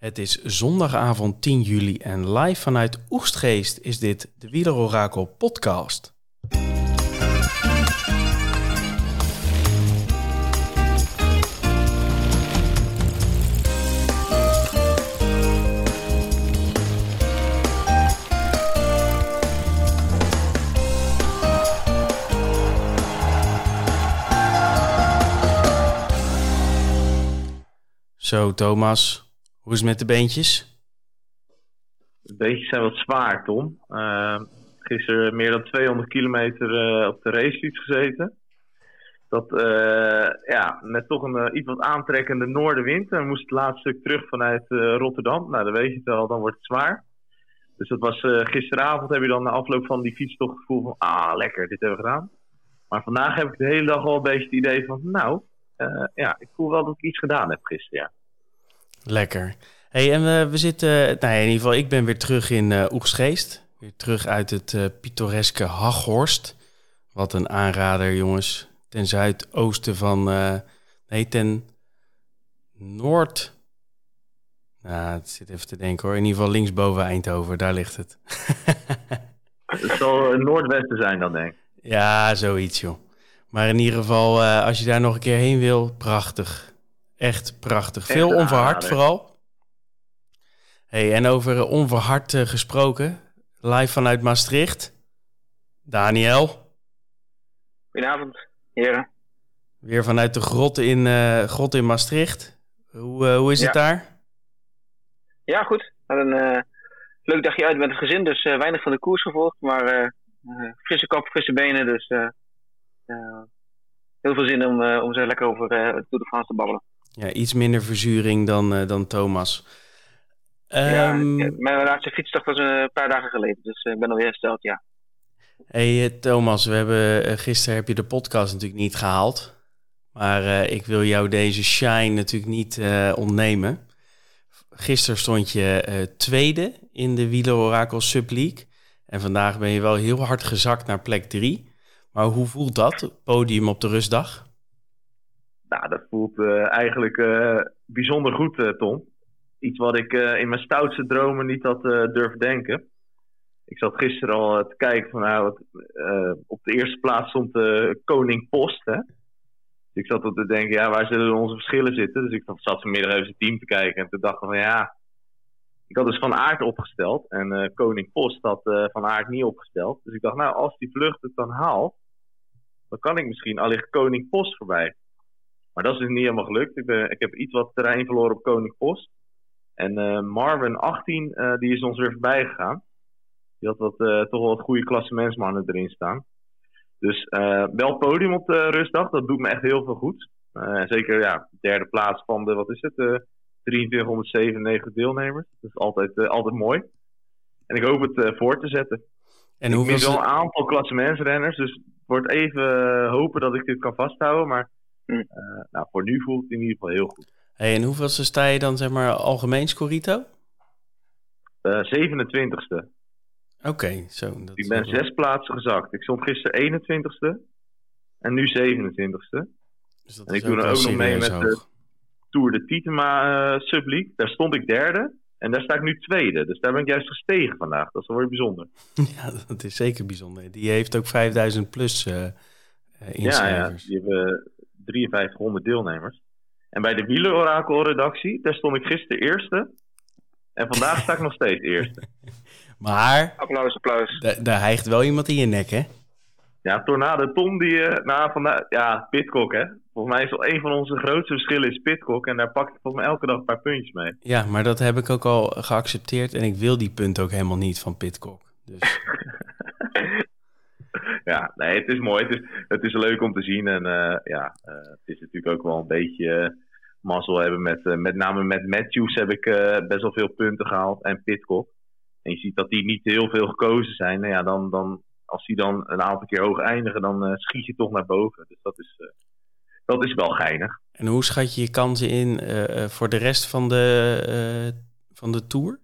Het is zondagavond 10 juli en live vanuit Oegstgeest is dit de Wielerorakel podcast. Zo, Thomas, hoe is het met de beentjes? De beentjes zijn wat zwaar, Tom. Uh, gisteren meer dan 200 kilometer uh, op de racefiets gezeten. Dat, uh, ja, met toch een uh, iets wat aantrekkende noordenwind. En we moesten het laatste stuk terug vanuit Rotterdam. Nou, dan weet je het wel, dan wordt het zwaar. Dus dat was gisteravond heb je dan na afloop van die fietstocht het gevoel van... Ah, lekker, dit hebben we gedaan. Maar vandaag heb ik de hele dag al een beetje het idee van... Nou, ja, ik voel wel dat ik iets gedaan heb gisteren. Lekker. Hey, en we, we zitten, nou ja, in ieder geval, ik ben weer terug in uh, Oegsgeest. Weer terug uit het uh, pittoreske Haghorst. Wat een aanrader, jongens. Ten zuidoosten van, uh, nee, ten noord. Nou, het zit even te denken hoor. In ieder geval linksboven Eindhoven, daar ligt het. het zal noordwesten zijn dan, denk ik. Ja, zoiets, joh. Maar in ieder geval, als je daar nog een keer heen wil, prachtig. Echt prachtig. Veel onverhard vooral. Hey, en over onverhard uh, gesproken, live vanuit Maastricht. Daniel. Goedenavond, heren. Weer vanuit de grot in, uh, grot in Maastricht. Hoe, uh, hoe is ja. het daar? Ja, goed. Een leuk dagje uit met het gezin, dus weinig van de koers gevolgd. Maar frisse kop, frisse benen, dus heel veel zin om, om zo lekker over de Tour de France te babbelen. Ja, iets minder verzuring dan, uh, dan Thomas. Um, ja, mijn laatste fietstocht was een paar dagen geleden, dus ik ben alweer hersteld, ja. hey, Thomas, we hebben, gisteren heb je de podcast natuurlijk niet gehaald. Maar ik wil jou deze shine natuurlijk niet ontnemen. Gisteren stond je tweede in de Wielerorakel Sub League. En vandaag ben je wel heel hard gezakt naar plek drie. Maar hoe voelt dat, podium op de rustdag? Nou, dat voelt uh, eigenlijk uh, bijzonder goed, uh, Tom. Iets wat ik in mijn stoutste dromen niet had durven denken. Ik zat gisteren al te kijken van nou, op de eerste plaats stond Koning Post. Hè? Dus ik zat te denken, ja, waar zullen onze verschillen zitten? Dus ik zat vanmiddag even zijn team te kijken en toen dacht ik van ja, ik had dus Van Aert opgesteld en Koning Post had Van Aert niet opgesteld. Dus ik dacht, nou, als die vlucht het dan haalt, dan kan ik misschien allicht Koning Post voorbij. Maar dat is dus niet helemaal gelukt. Ik, ben, ik heb iets wat terrein verloren op Koning Post. En uh, Marvin 18, uh, die is ons weer voorbij gegaan. Die had wat, uh, toch wel wat goede klassementsmannen erin staan. Dus wel podium op de rustdag, dat doet me echt heel veel goed. zeker ja, derde plaats van de, wat is het, 2397 deelnemers. Dat is altijd, altijd mooi. En ik hoop het voor te zetten. En ik mis wel een aantal klassementsrenners, dus het wordt even hopen dat ik dit kan vasthouden. Maar Uh, nou, voor nu voelt het in ieder geval heel goed. Hey, en hoeveelste sta je dan, zeg maar, algemeen Scorito? Uh, 27ste. Oké, okay, zo. ik ben wel... zes plaatsen gezakt. Ik stond gisteren 21ste en nu 27ste. Dus en ik doe dan ook nog mee met hoog. de Tour de Titema uh, Subleague. Daar stond ik derde. En daar sta ik nu tweede. Dus daar ben ik juist gestegen vandaag. Dat is wel weer bijzonder. Ja, dat is zeker bijzonder. Die heeft ook 5000 plus uh, inschrijvers. Ja, ja, die hebben 5300 deelnemers. En bij de Wielenorakel-redactie, daar stond ik gisteren eerste. En vandaag sta ik nog steeds eerste. Maar... Applaus, applaus. Daar hijgt wel iemand in je nek, hè? Ja, Tornado Tom, die... Uh, nou, vandaag, ja, Pitcock, hè? Volgens mij is wel een van onze grootste verschillen is Pitcock. En daar pak ik volgens mij elke dag een paar puntjes mee. Ja, maar dat heb ik ook al geaccepteerd. En ik wil die punten ook helemaal niet van Pitcock. Dus... ja, nee, het is mooi. Het is, het is leuk om te zien. En uh, ja, uh, het is natuurlijk ook wel een beetje uh, mazzel hebben. Met, met name met Matthews heb ik best wel veel punten gehaald. En Pitcock. En je ziet dat die niet heel veel gekozen zijn. Nou ja, dan, dan, als die dan een aantal keer hoog eindigen, dan schiet je toch naar boven. Dus dat is, dat is wel geinig. En hoe schat je je kansen in voor de rest van de, van de Tour?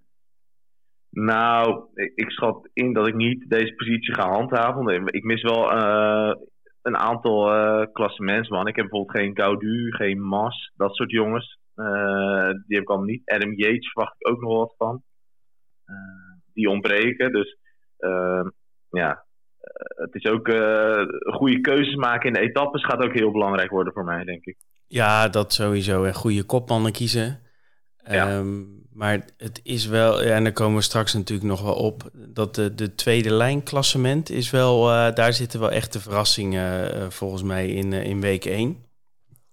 Nou, ik schat in dat ik niet deze positie ga handhaven. Ik mis wel uh, een aantal uh, klassementsmannen. Ik heb bijvoorbeeld geen Gaudu, geen Mas, dat soort jongens. die heb ik al niet. Adam Yates verwacht ik ook nog wat van. die ontbreken. Dus ja, het is ook goede keuzes maken in de etappes gaat ook heel belangrijk worden voor mij, denk ik. Ja, dat sowieso. En goede kopmannen kiezen. Ja. Ehm, maar het is wel, ja, en daar komen we straks natuurlijk nog wel op, dat de, de tweede lijn klassement is wel, uh, daar zitten wel echte verrassingen uh, volgens mij in, uh, in week 1.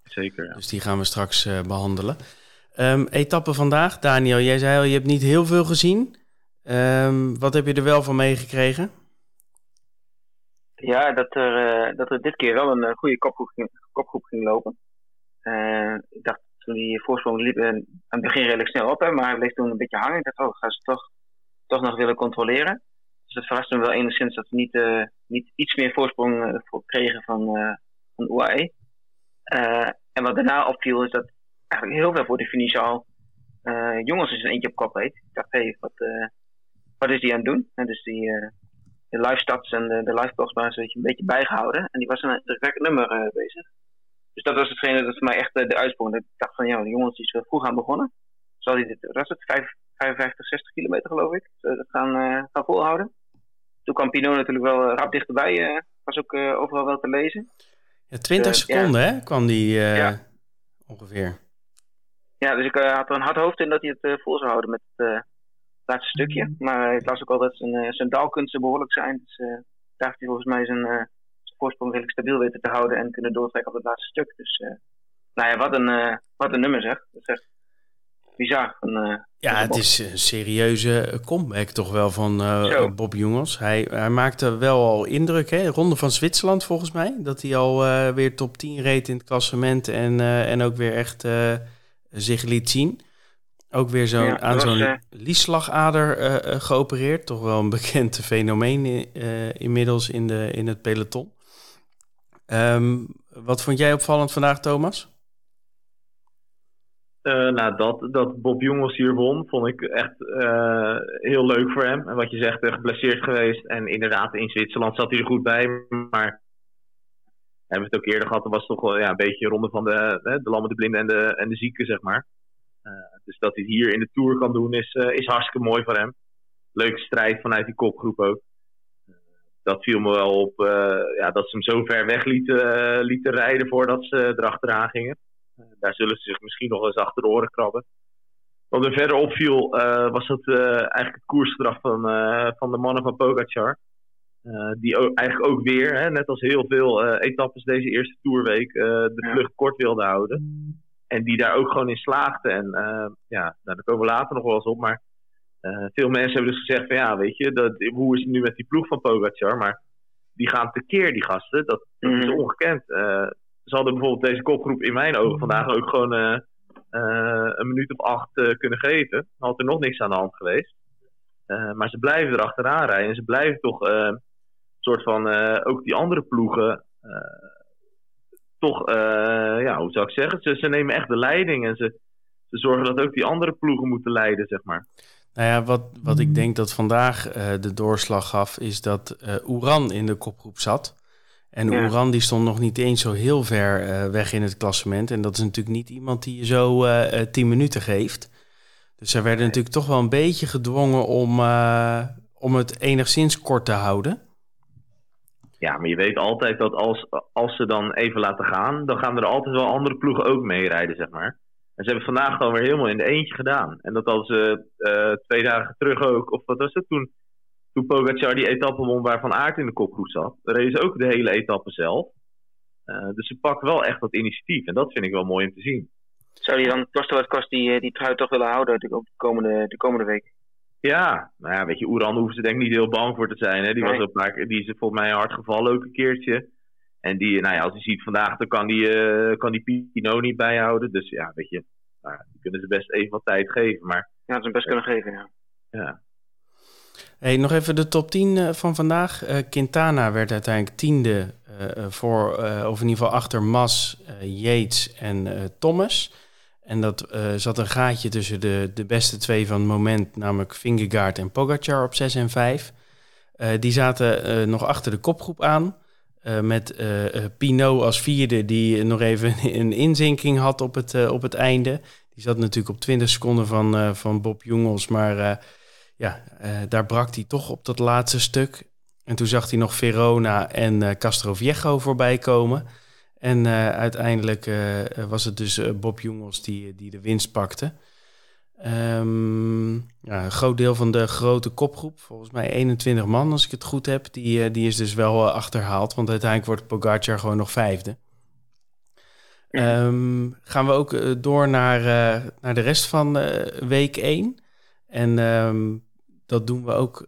Zeker. Ja. Dus die gaan we straks behandelen. Um, etappe vandaag, Daniel, jij zei al, je hebt niet heel veel gezien. Um, wat heb je er wel van meegekregen? Ja, dat er, dat er dit keer wel een goede kopgroep ging, kopgroep ging lopen. ik dacht toen die voorsprong liep aan het begin redelijk snel op, maar hij bleef toen een beetje hangen. Ik dacht, oh, gaan ze toch, toch nog willen controleren. Dus het verraste me wel enigszins dat ze niet, uh, niet iets meer voorsprong voor kregen van, uh, van UAE. en wat daarna opviel is dat eigenlijk heel veel voor de finish al jongens is een eentje op kop reed. Ik dacht, hey, wat, wat is die aan het doen? En dus die, de live stats en de, de live blogs waren een beetje bijgehouden. En die was een drukwekkend nummer bezig. Dus dat was hetgene dat voor mij echt de uitsprong. Ik dacht van, ja, de jongens die is vroeg aan begonnen. Zal hij dit, was het, 5, 55, 60 kilometer geloof ik, dat gaan, uh, gaan volhouden. Toen kwam Pinot natuurlijk wel uh, rap dichterbij, was ook overal wel te lezen. Ja, 20 seconden hè, kwam die ja. ongeveer. Ja, dus ik had er een hard hoofd in dat hij het vol zou houden met het laatste stukje. Maar ik las ook al dat zijn, zijn daalkunsten behoorlijk zijn. Dus daar heeft hij volgens mij zijn voorsprong redelijk stabiel weten te houden en kunnen doortrekken op het laatste stuk. Dus uh, nou ja, wat een, uh, wat een nummer zeg. Dat is echt bizar. Een, uh, ja, het is een serieuze comeback toch wel van Bob Jongens. Hij, hij maakte wel al indruk, hè? Ronde van Zwitserland volgens mij. Dat hij al weer top 10 reed in het klassement en, en ook weer echt zich liet zien. Ook weer zo ja, aan zo'n liesslagader uh, geopereerd. Toch wel een bekend fenomeen inmiddels in, de, in het peloton. Um, wat vond jij opvallend vandaag, Thomas? Uh, nou, dat, dat Bob Jongens hier won, vond ik echt uh, heel leuk voor hem. En wat je zegt, geblesseerd geweest. En inderdaad, in Zwitserland zat hij er goed bij. Maar hebben we het ook eerder gehad, er was toch wel ja, een beetje ronde van de, de lammen, de blinden en de, en de zieken, zeg maar. dus dat hij hier in de Tour kan doen, is, is hartstikke mooi voor hem. Leuke strijd vanuit die kopgroep ook dat viel me wel op uh, ja, dat ze hem zo ver weg lieten, lieten rijden voordat ze erachteraan gingen. Uh, daar zullen ze zich misschien nog eens achter de oren krabben. Wat er verder opviel was dat eigenlijk het koersgedrag van, van de mannen van Pogacar. die ook, eigenlijk ook weer, hè, net als heel veel etappes deze eerste toerweek, de vlucht kort wilden houden. En die daar ook gewoon in slaagden. En ja, nou, daar komen we later nog wel eens op. Maar uh, veel mensen hebben dus gezegd van ja, weet je, dat, hoe is het nu met die ploeg van Pogacar? Maar die gaan tekeer, die gasten. Dat, dat is mhm. ongekend. Uh, ze hadden bijvoorbeeld deze kopgroep in mijn ogen vandaag ook gewoon uh, een minuut of acht kunnen geven. Had er nog niks aan de hand geweest. maar ze blijven erachteraan rijden. En ze blijven toch een soort van ook die andere ploegen toch, ja, hoe zou ik zeggen? Ze, ze nemen echt de leiding en ze, ze zorgen dat ook die andere ploegen moeten leiden, zeg maar. Nou ja, wat, wat ik denk dat vandaag uh, de doorslag gaf, is dat uh, Oeran in de kopgroep zat. En ja. Oeran die stond nog niet eens zo heel ver uh, weg in het klassement. En dat is natuurlijk niet iemand die je zo tien minuten geeft. Dus zij werden natuurlijk toch wel een beetje gedwongen om, om het enigszins kort te houden. Ja, maar je weet altijd dat als, als ze dan even laten gaan, dan gaan er altijd wel andere ploegen ook meerijden, zeg maar. En ze hebben vandaag gewoon weer helemaal in de eentje gedaan. En dat hadden ze uh, twee dagen terug ook. Of wat was het toen? Toen Pogacar die etappe won waar Van Aert in de kopgroep zat. Dan reden ze ook de hele etappe zelf. Uh, dus ze pakken wel echt dat initiatief. En dat vind ik wel mooi om te zien. Zou je dan kosten wat kost die, die trui toch willen houden de, komende, de komende week? Ja, nou ja, weet je, Oeran hoeven ze denk ik niet heel bang voor te zijn. Hè? Die, nee. was ook die is volgens mij hard gevallen ook een keertje. En die, nou ja, als je ziet vandaag, dan kan die, uh, kan die Pino niet bijhouden. Dus ja, weet je, nou, die kunnen ze best even wat tijd geven. Maar, ja, ze best kunnen geven, ja. ja. Hey, nog even de top 10 uh, van vandaag. Uh, Quintana werd uiteindelijk tiende uh, voor, of in ieder geval achter Mas, Yates en Thomas. En dat zat een gaatje tussen de, de beste twee van het moment, namelijk Vingegaard en Pogacar op 6 en 5. die zaten nog achter de kopgroep aan. Uh, met uh, Pinot als vierde, die nog even een inzinking had op het, op het einde. Die zat natuurlijk op 20 seconden van, van Bob Jongels. Maar ja, daar brak hij toch op dat laatste stuk. En toen zag hij nog Verona en uh, Castroviejo voorbij komen. En uiteindelijk was het dus Bob Jongels die, die de winst pakte. Um, ja, een groot deel van de grote kopgroep, volgens mij 21 man als ik het goed heb, die, die is dus wel achterhaald. Want uiteindelijk wordt Pogacar gewoon nog vijfde. Um, gaan we ook uh, door naar, uh, naar de rest van uh, week 1. En um, dat doen we ook.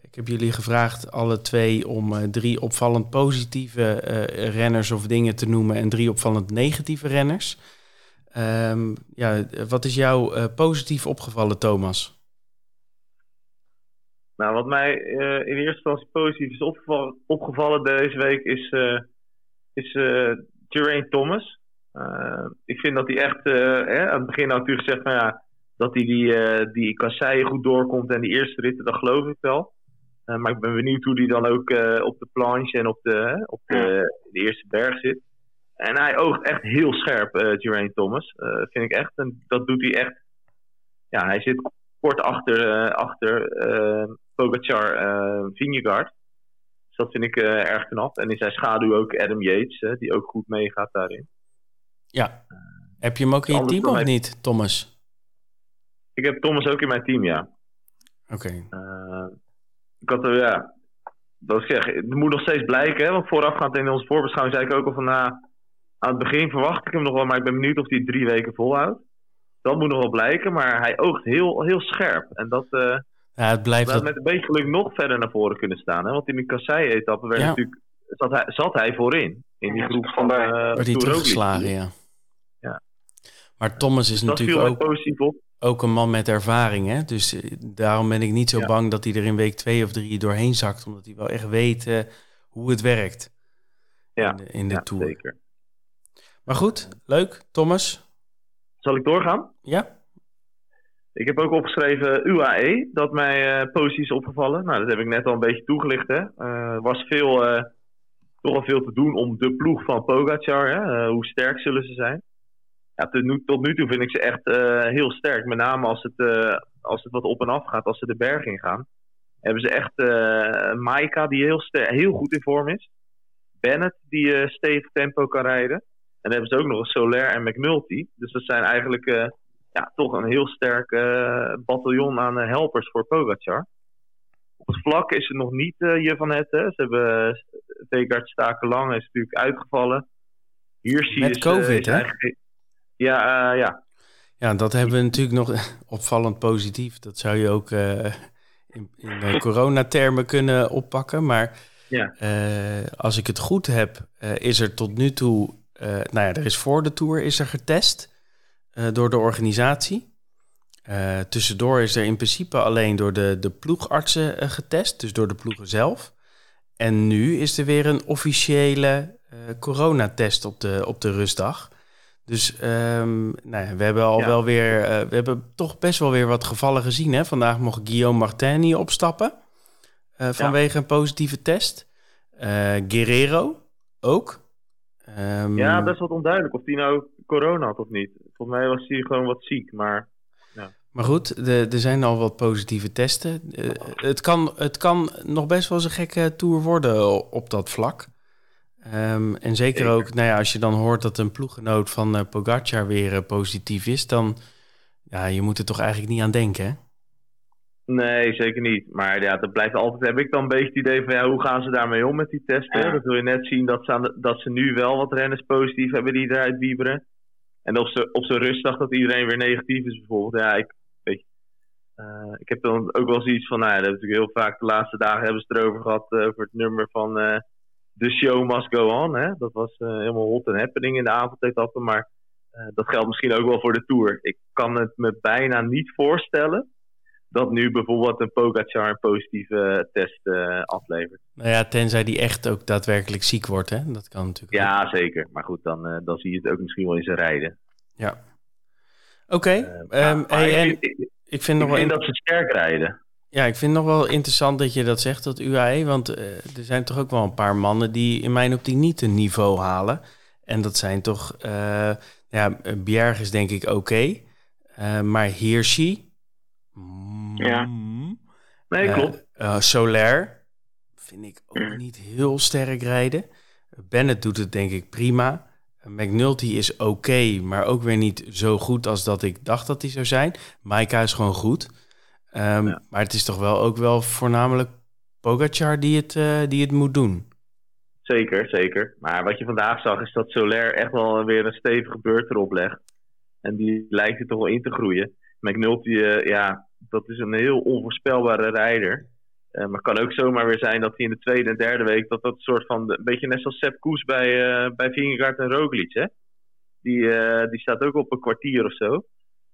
ik heb jullie gevraagd, alle twee, om drie opvallend positieve renners of dingen te noemen en drie opvallend negatieve renners. Um, ja, wat is jou positief opgevallen, Thomas? Nou, wat mij in eerste instantie positief is opgevallen, deze week is, is Geraint Thomas. Uh, ik vind dat hij echt uh, aan het begin natuurlijk gezegd van ja, dat hij die, uh, die kasseien goed doorkomt en die eerste ritten, dat geloof ik wel. maar ik ben benieuwd hoe hij dan ook op de planche en op de, op de, de, eerste berg zit. En hij oogt echt heel scherp, Geraint Thomas. vind ik echt. En dat doet hij echt. Ja, hij zit kort achter, achter Pogacar Vingegaard dat vind ik uh, erg knap. En in zijn schaduw ook Adam Yates, die ook goed meegaat daarin. Ja. heb je hem ook in je team of niet, Thomas? Ik heb Thomas ook in mijn team, ja. Oké. Uh, ik had er, ja, dat zeg, het moet nog steeds blijken. Hè, want voorafgaand in onze voorbeschouwing zei ik ook al van, nou, aan het begin verwacht ik hem nog wel, maar ik ben benieuwd of hij drie weken volhoudt. Dat moet nog wel blijken, maar hij oogt heel, heel scherp. En dat, uh, ja, het blijft dat... met een beetje geluk nog verder naar voren kunnen staan. Hè? Want in de kassei-etappe werd natuurlijk, zat, hij, zat hij voorin. In die groep van uh, Werd hij teruggeslagen, ja. ja. Maar Thomas is dus natuurlijk ook, positief op. ook een man met ervaring. Hè? Dus eh, daarom ben ik niet zo bang dat hij er in week twee of drie doorheen zakt. Omdat hij wel echt weet uh, hoe het werkt ja. in de, in de ja, Tour. Zeker. Maar goed, leuk. Thomas? Zal ik doorgaan? Ja. Ik heb ook opgeschreven UAE, dat mij uh, positief is opgevallen. Nou, dat heb ik net al een beetje toegelicht. Er uh, was veel, uh, toch al veel te doen om de ploeg van Pogacar. Hè? hoe sterk zullen ze zijn? Ja, tot, nu, tot nu toe vind ik ze echt heel sterk. Met name als het, als het wat op en af gaat, als ze de berg in gaan. Hebben ze echt Maika, die heel, heel goed in vorm is. Bennett, die stevig tempo kan rijden. En dan hebben ze ook nog een Soler en McNulty. Dus dat zijn eigenlijk ja, toch een heel sterk uh, bataljon aan uh, helpers voor Pogacar. Op het vlak is het nog niet je van het. Hè. Ze hebben Vegard Staken Lang is natuurlijk uitgevallen. Hier Met is, COVID, hè? Ja, ja. Ja, dat hebben we natuurlijk nog opvallend positief. Dat zou je ook in, in coronatermen kunnen oppakken. Maar ja. als ik het goed heb, is er tot nu toe... nou ja, er is voor de Tour is er getest... Eh, door de organisatie. Uh, tussendoor is er in principe alleen door de, de ploegartsen getest, dus door de ploegen zelf. En nu is er weer een officiële coronatest op de, op de rustdag. Dus um, nou ja, we hebben al wel weer, we hebben toch best wel weer wat gevallen gezien. Hè? Vandaag mocht Guillaume Martin hier opstappen vanwege ja. een positieve test. Guerrero ook. Um, ja, best wat onduidelijk of die nou corona had of niet. Volgens mij was hij gewoon wat ziek, maar... Ja. Maar goed, er zijn al wat positieve testen. Uh, het, kan, het kan nog best wel eens een gekke tour worden op dat vlak. Um, en zeker, zeker, ook, nou ja, als je dan hoort dat een ploeggenoot van uh, Pogacar weer uh, positief is, dan ja, je moet er toch eigenlijk niet aan denken, hè? Nee, zeker niet. Maar ja, dat blijft altijd. Heb ik dan een beetje het idee van ja, hoe gaan ze daarmee om met die testen? Ja. Dat wil je net zien dat ze, de, dat ze nu wel wat renners positief hebben die eruit wieberen. En op zijn op rustdag dat iedereen weer negatief is, bijvoorbeeld. Ja, ik, weet je, uh, ik heb dan ook wel zoiets van, nou ja, dat heb natuurlijk heel vaak de laatste dagen hebben ze het erover gehad, uh, over het nummer van uh, The Show Must Go On. Hè? Dat was helemaal hot en happening in de avondetappe, maar dat geldt misschien ook wel voor de Tour. Ik kan het me bijna niet voorstellen dat nu bijvoorbeeld een Pogacar een positieve test uh, aflevert. Nou ja, tenzij die echt ook daadwerkelijk ziek wordt, hè? Dat kan natuurlijk. Ja, ook. zeker. Maar goed, dan, uh, dan zie je het ook misschien wel in zijn rijden. Ja. Oké. Okay. Uh, um, hey, en ik, ik, ik vind nog wel dat ze sterk rijden. Ja, ik vind het nog wel interessant dat je dat zegt, dat UAE. Want er zijn toch ook wel een paar mannen die in mijn optiek niet een niveau halen. En dat zijn toch Ja, Bjerg is denk ik oké. maar Hirschi... Ja. Nee, klopt. Uh, Soler vind ik ook Mm. niet heel sterk rijden. Bennett doet het denk ik prima. McNulty is oké, maar ook weer niet zo goed als dat ik dacht dat hij zou zijn. Maika is gewoon goed. Um, Ja. Maar het is toch wel ook wel voornamelijk Pogacar die het, uh, die het moet doen. Zeker, zeker. Maar wat je vandaag zag is dat Soler echt wel weer een stevige beurt erop legt. En die lijkt er toch wel in te groeien. McNulty, uh, ja, dat is een heel onvoorspelbare rijder. Uh, maar het kan ook zomaar weer zijn dat hij in de tweede en derde week... dat dat een soort van... een beetje net zoals Sepp Koes bij, uh, bij Vingegaard en Roglic, hè? Die, uh, die staat ook op een kwartier of zo.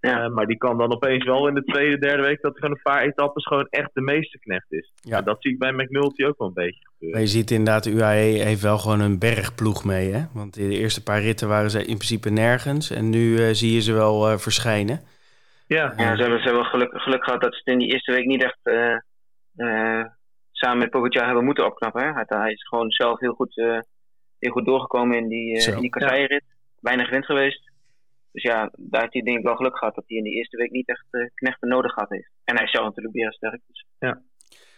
Ja. maar die kan dan opeens wel in de tweede, derde week... dat hij van een paar etappes gewoon echt de meeste knecht is. Ja. En dat zie ik bij McNulty ook wel een beetje gebeuren. Maar je ziet inderdaad, de UAE heeft wel gewoon een bergploeg mee, hè? Want in de eerste paar ritten waren ze in principe nergens. En nu uh, zie je ze wel uh, verschijnen. Ja, ja ze hebben, ze hebben geluk, geluk gehad dat ze het in die eerste week niet echt uh, uh, samen met Pogacar hebben moeten opknappen. Hè? Hij, hij, is gewoon zelf heel goed, uh, heel goed doorgekomen in die, uh, in die kasseienrit. Weinig wind geweest. Dus ja, daar heeft hij denk ik wel geluk gehad dat hij in die eerste week niet echt uh, knechten nodig gehad heeft. En hij is zelf natuurlijk weer sterk. Dus. Ja.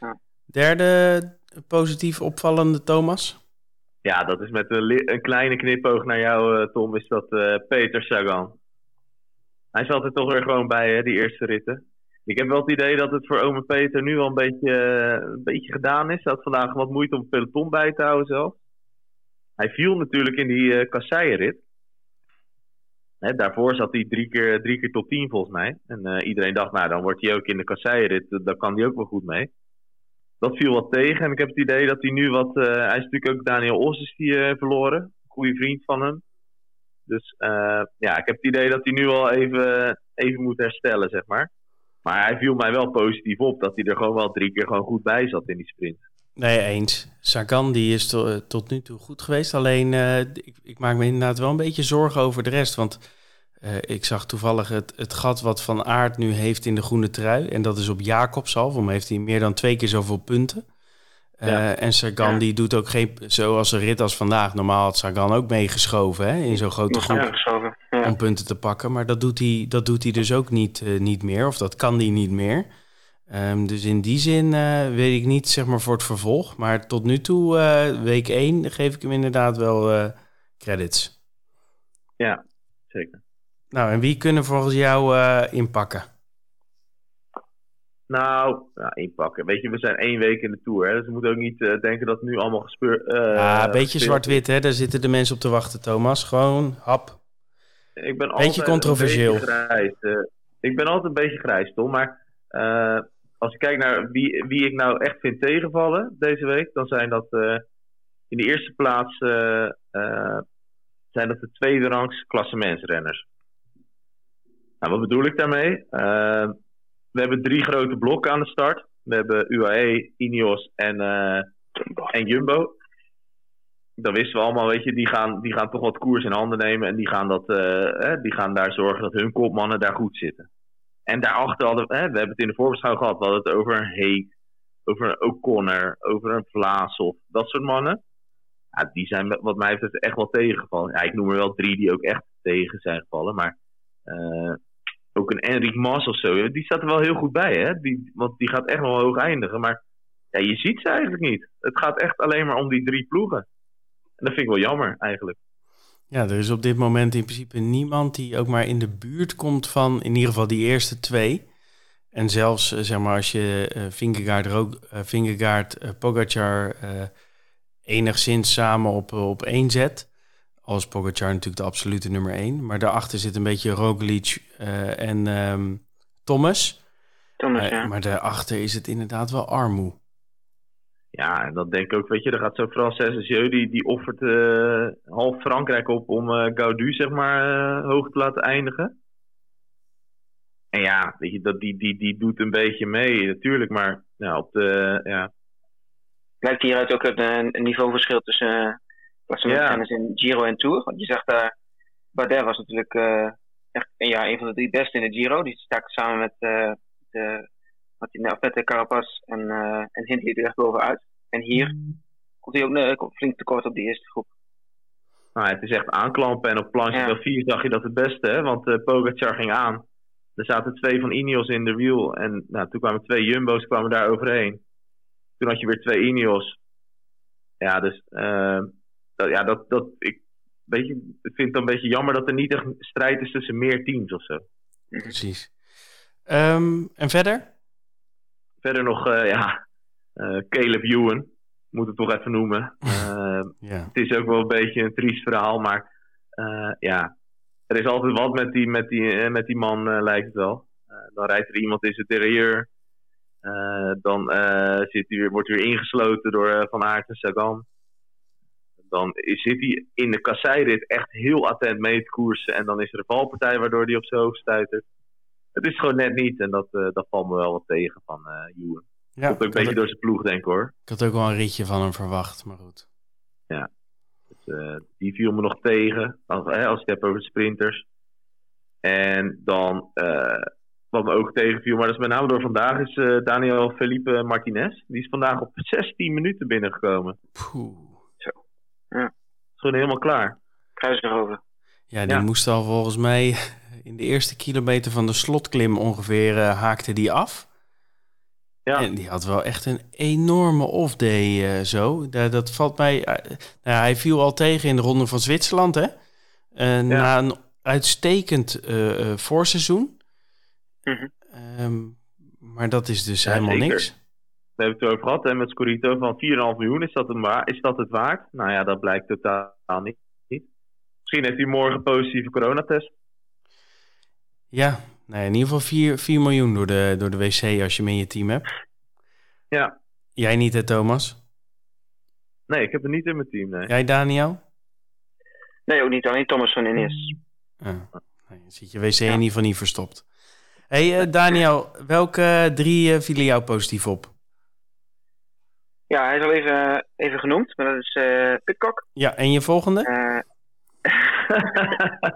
ja. Derde positief opvallende Thomas? Ja, dat is met een, een kleine knipoog naar jou, Tom, is dat uh, Peter Sagan. Hij zat er toch weer gewoon bij, hè, die eerste ritten. Ik heb wel het idee dat het voor ome Peter nu wel een beetje, uh, een beetje gedaan is. Hij had vandaag wat moeite om het peloton bij te houden zelf. Hij viel natuurlijk in die uh, kasseienrit. Hè, daarvoor zat hij drie keer, drie keer tot tien volgens mij. En uh, iedereen dacht, nou dan wordt hij ook in de kasseienrit, daar kan hij ook wel goed mee. Dat viel wat tegen en ik heb het idee dat hij nu wat... hij is natuurlijk ook Daniel Os die, verloren. Goede vriend van hem. Dus ja, ik heb het idee dat hij nu al even, even moet herstellen, zeg maar. Maar hij viel mij wel positief op dat hij er gewoon wel drie keer gewoon goed bij zat in die sprint. Nee, eens. Sagan die is to, tot nu toe goed geweest. Alleen uh, ik, ik, maak me inderdaad wel een beetje zorgen over de rest. Want ik zag toevallig het, het gat wat Van Aert nu heeft in de groene trui. En dat is op Jacobs al. heeft hij meer dan twee keer zoveel punten. Uh, ja. En Sagan ja. die doet ook geen, zoals een rit als vandaag. Normaal had Sagan ook meegeschoven hè, in zo'n grote groep ja. om punten te pakken. Maar dat doet hij, dat doet hij dus ook niet, uh, niet meer. Of dat kan hij niet meer. Um, dus in die zin uh, weet ik niet zeg maar voor het vervolg. Maar tot nu toe, uh, week 1, geef ik hem inderdaad wel uh, credits. Ja, zeker. Nou, en wie kunnen volgens jou inpakken? Nou, nou, inpakken. Weet je, we zijn één week in de Tour. Hè, dus we moeten ook niet uh, denken dat het nu allemaal gespeurd Ja, een beetje zwart-wit, hè. Daar zitten de mensen op te wachten, Thomas. Gewoon, hap. Ik ben beetje controversieel. Een beetje grijs. Uh, ik ben altijd een beetje grijs, Tom. Maar uh, als ik kijk naar wie, wie ik nou echt vind tegenvallen deze week... dan zijn dat in de eerste plaats... zijn dat de tweede rangs klassementsrenners. Nou, wat bedoel ik daarmee? We hebben drie grote blokken aan de start. We hebben UAE, Ineos en, uh, en Jumbo. Dat wisten we allemaal, weet je. Die gaan, die gaan toch wat koers in handen nemen. En die gaan, dat, uh, eh, die gaan daar zorgen dat hun kopmannen daar goed zitten. En daarachter hadden we... Eh, we hebben het in de voorbeschouwing gehad. We hadden het over een Heek, over een O'Connor, over een Vlaasov. Dat soort mannen. Ja, die zijn wat mij betreft echt wel tegengevallen. Ja, ik noem er wel drie die ook echt tegen zijn gevallen. Maar... Uh, ook een Enric Mas of zo, die staat er wel heel goed bij, hè? Die, want die gaat echt wel hoog eindigen. Maar ja, je ziet ze eigenlijk niet. Het gaat echt alleen maar om die drie ploegen. En dat vind ik wel jammer, eigenlijk. Ja, er is op dit moment in principe niemand die ook maar in de buurt komt van in ieder geval die eerste twee. En zelfs, uh, zeg maar, als je uh, Vingegaard, Rook, uh, Vingegaard Pogacar enigszins samen op, op één zet als Pogacar natuurlijk de absolute nummer 1. Maar daarachter zit een beetje Roglic uh, en um, Thomas. Thomas uh, ja. Maar daarachter is het inderdaad wel armoe. Ja, en dat denk ik ook, weet je, er gaat zo Frances Jeu, die, die offert uh, half Frankrijk op om Gaudu, zeg maar, hoog te laten eindigen. En ja, weet je, dat, die, die, die doet een beetje mee, natuurlijk, maar ja, op de, ja. Lijkt hieruit ook een niveauverschil tussen klassementsrenners ja. in Giro en Tour. Want je zegt daar, Bardet was natuurlijk uh, echt ja, een van de drie beste in de Giro. Die stak samen met, uh, de, met, met de Carapaz en, uh, en Hindley er echt bovenuit. En hier mm. komt hij ook uh, flink tekort op die eerste groep. nou, het is echt aanklampen. En op planche Ja. 4 zag je dat het beste, hè? want eh Pogacar ging aan. Er zaten twee van Ineos in de wiel. En nou, toen kwamen twee Jumbo's kwamen daar overheen. Toen had je weer twee Ineos. Ja, dus eh, dat, ja, dat, dat, ik, weet je, ik vind het een beetje jammer dat er niet echt strijd is tussen meer teams of zo. Precies. Ehm, en verder? Verder nog, eh, ja, eh, Caleb Ewan. Moet het toch even noemen. Eh, Ja. het is ook wel een beetje een triest verhaal, maar ja, er is altijd wat met die, met die, met die man, lijkt het wel. Dan rijdt er iemand in zijn derailleur. Eh, dan zit hij weer, wordt hij weer ingesloten door Van Aert en Sagan. Dan zit hij in de kasseirit echt heel attent mee te koersen. En dan is er een valpartij waardoor hij op zijn hoofd stuitert. Het is gewoon net niet en dat, eh, dat valt me wel wat tegen van eh Ewan. ja Komt ook een ik, beetje door zijn ploeg, denk ik hoor. ik had ook wel een ritje van hem verwacht, maar goed. Dus, eh, die viel me nog tegen, als, hè, als je het hebt over de sprinters. En dan, eh, wat me ook tegenviel, maar dat is met name door vandaag, is Daniel Felipe Martinez. Die is vandaag op 16 minuten binnengekomen. Poeh. Is gewoon helemaal klaar. Kruis erover. Ja, die Ja. moest al volgens mij in de eerste kilometer van de slotklim ongeveer eh, haakte die af. Ja, En die had wel echt een enorme off-day eh, zo. Da- dat valt mij... eh, nou ja, hij viel al tegen in de Ronde van Zwitserland, hè? Eh, Na een uitstekend eh, eh, voorseizoen. Mhm. Ehm, maar dat is dus Ja, helemaal zeker. niks. We hebben het over gehad hè, met Scorito van 4,5 miljoen. Is dat, een is dat het waard? Nou ja, dat blijkt totaal niet. Misschien heeft hij morgen een positieve coronatest. Ja, ja, in ieder geval 4, 4 miljoen door de, door de wc als je hem in je team hebt. Ja, Jij niet, hè, Thomas? nee, ik heb het niet in mijn team. Nee. Jij, Daniel? Nee, ook niet. Alleen Thomas van Ines. Ah, nee, dan zit je wc in ieder geval niet verstopt. hey, eh, Daniel, welke drie eh, vielen jou positief op? Ja, hij is al even, even genoemd, maar dat is eh Pitcock. Ja, en je volgende? Eh,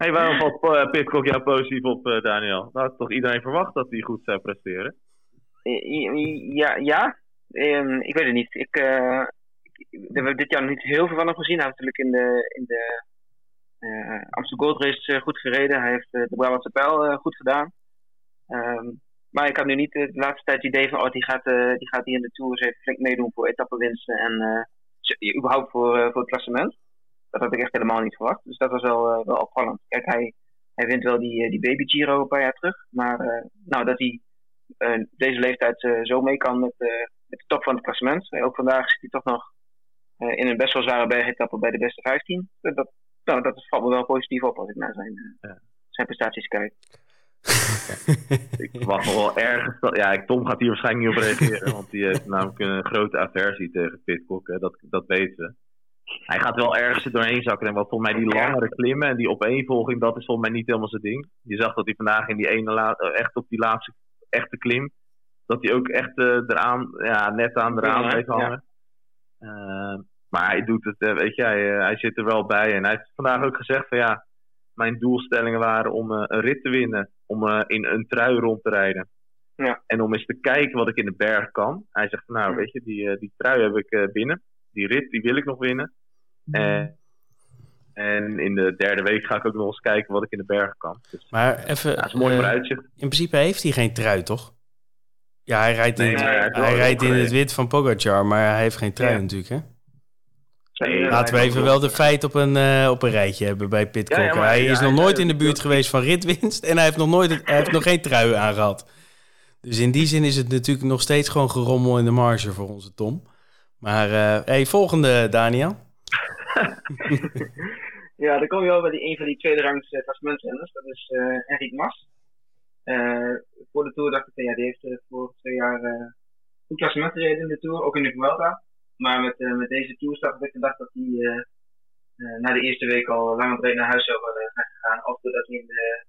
hey, waarom valt uh, Pitcock jou positief op, eh, Daniel? Dat had toch iedereen verwacht dat hij goed zou presteren? ja, ja. Ehm, ik weet het niet. Ik, eh, ik- we hebben dit jaar nog niet heel veel van hem gezien. Hij heeft natuurlijk in de, in de eh, Amsterdam Gold Race eh, goed gereden. Hij heeft eh, de Brabantse Pijl eh, goed gedaan. Ehm, maar ik had nu niet de laatste tijd het idee van... Oh, die gaat, eh, die gaat hier in de Tour eens even flink meedoen voor etappenwinsten. En eh, überhaupt voor, eh, voor het klassement. Dat had ik echt helemaal niet verwacht. Dus dat was wel, wel opvallend. Kijk, hij, hij wint wel die, die Baby Giro een paar jaar terug. Maar nou, dat hij deze leeftijd zo mee kan met, met de top van het klassement. Ook vandaag zit hij toch nog in een best wel zware bergetappe bij de beste 15. Dat, dat, nou, dat valt me wel positief op als ik naar zijn, zijn prestaties kijk. Ik verwacht nog wel ergens. Ja, Tom gaat hier waarschijnlijk niet op reageren. want die heeft namelijk een grote aversie tegen Pitcock. Hè, dat, dat weten we. Hij gaat wel ergens er doorheen zakken. En wat volgens mij die langere klimmen en die opeenvolging, dat is volgens mij niet helemaal zijn ding. Je zag dat hij vandaag in die ene la- eh, echt op die laatste echte klim. Dat hij ook echt eh, eraan, ja, net aan eraan Ja, bleef ja. hangen. Eh, maar hij doet het, weet je, hij, hij zit er wel bij. En hij heeft vandaag ook gezegd van ja, mijn doelstellingen waren om eh, een rit te winnen. Om eh, in een trui rond te rijden. Ja. En om eens te kijken wat ik in de berg kan. Hij zegt nou, Ja. weet je, die, eh, die trui heb ik eh, binnen. Die rit, die wil ik nog winnen. En, en in de derde week ga ik ook nog eens kijken wat ik in de bergen kan. Dus Maar even, ja, dat is een mooi vooruitzicht. in principe heeft hij geen trui, toch? Ja, hij rijdt in, Nee, hij rijdt in het wit van Pogacar, maar hij heeft geen trui Ja. natuurlijk, hè? Nee, Laten we even wel de feiten op een, eh, op een rijtje hebben bij Pitcock. Ja, ja, maar hij ja, is nog nooit in de buurt geweest van ritwinst en hij heeft nog, nooit, hij heeft nog geen trui aangehad. Dus in die zin is het natuurlijk nog steeds gewoon gerommel in de marge voor onze Tom. Maar eh hey, volgende, Daniel. Ja, dan kom je wel bij die, een van die tweede rangs uh, klassementsrenners. Dat is uh, Enric Mas. Voor de Tour dacht ik, ja, die heeft voor twee jaar goed klassement gereden in de Tour, ook in de Vuelta. Maar met, uh, met deze Tourstart had ik gedacht dat hij uh, na de eerste week al lang en breed naar huis zou zijn gegaan. Of doordat hij in de,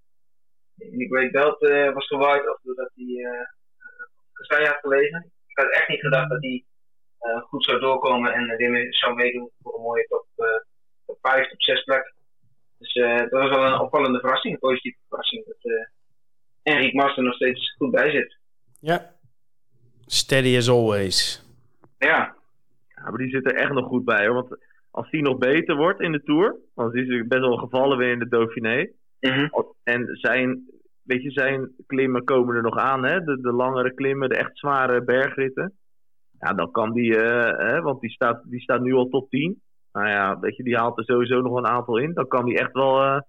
in de Great Belt was gewaaid, of doordat hij uh, had gelegen. Ik had echt niet gedacht dat hij goed zou doorkomen en weer mee, zou meedoen voor een mooie top, top 5, top 6 plek. Dus uh, dat was wel een opvallende verrassing, een positieve verrassing. Dat uh, Enric Mas er nog steeds goed bij zit. Ja, steady as always. Ja. Ja, maar die zit er echt nog goed bij hoor. Want als die nog beter wordt in de Tour, want hij is best wel gevallen weer in de Dauphiné. Mhm. En zijn, weet je, zijn klimmen komen er nog aan, hè? De, de langere klimmen, de echt zware bergritten. Ja, dan kan die, eh, hè, want die staat, die staat nu al top 10. Nou ja, weet je, die haalt er sowieso nog een aantal in. Dan kan die echt wel eh,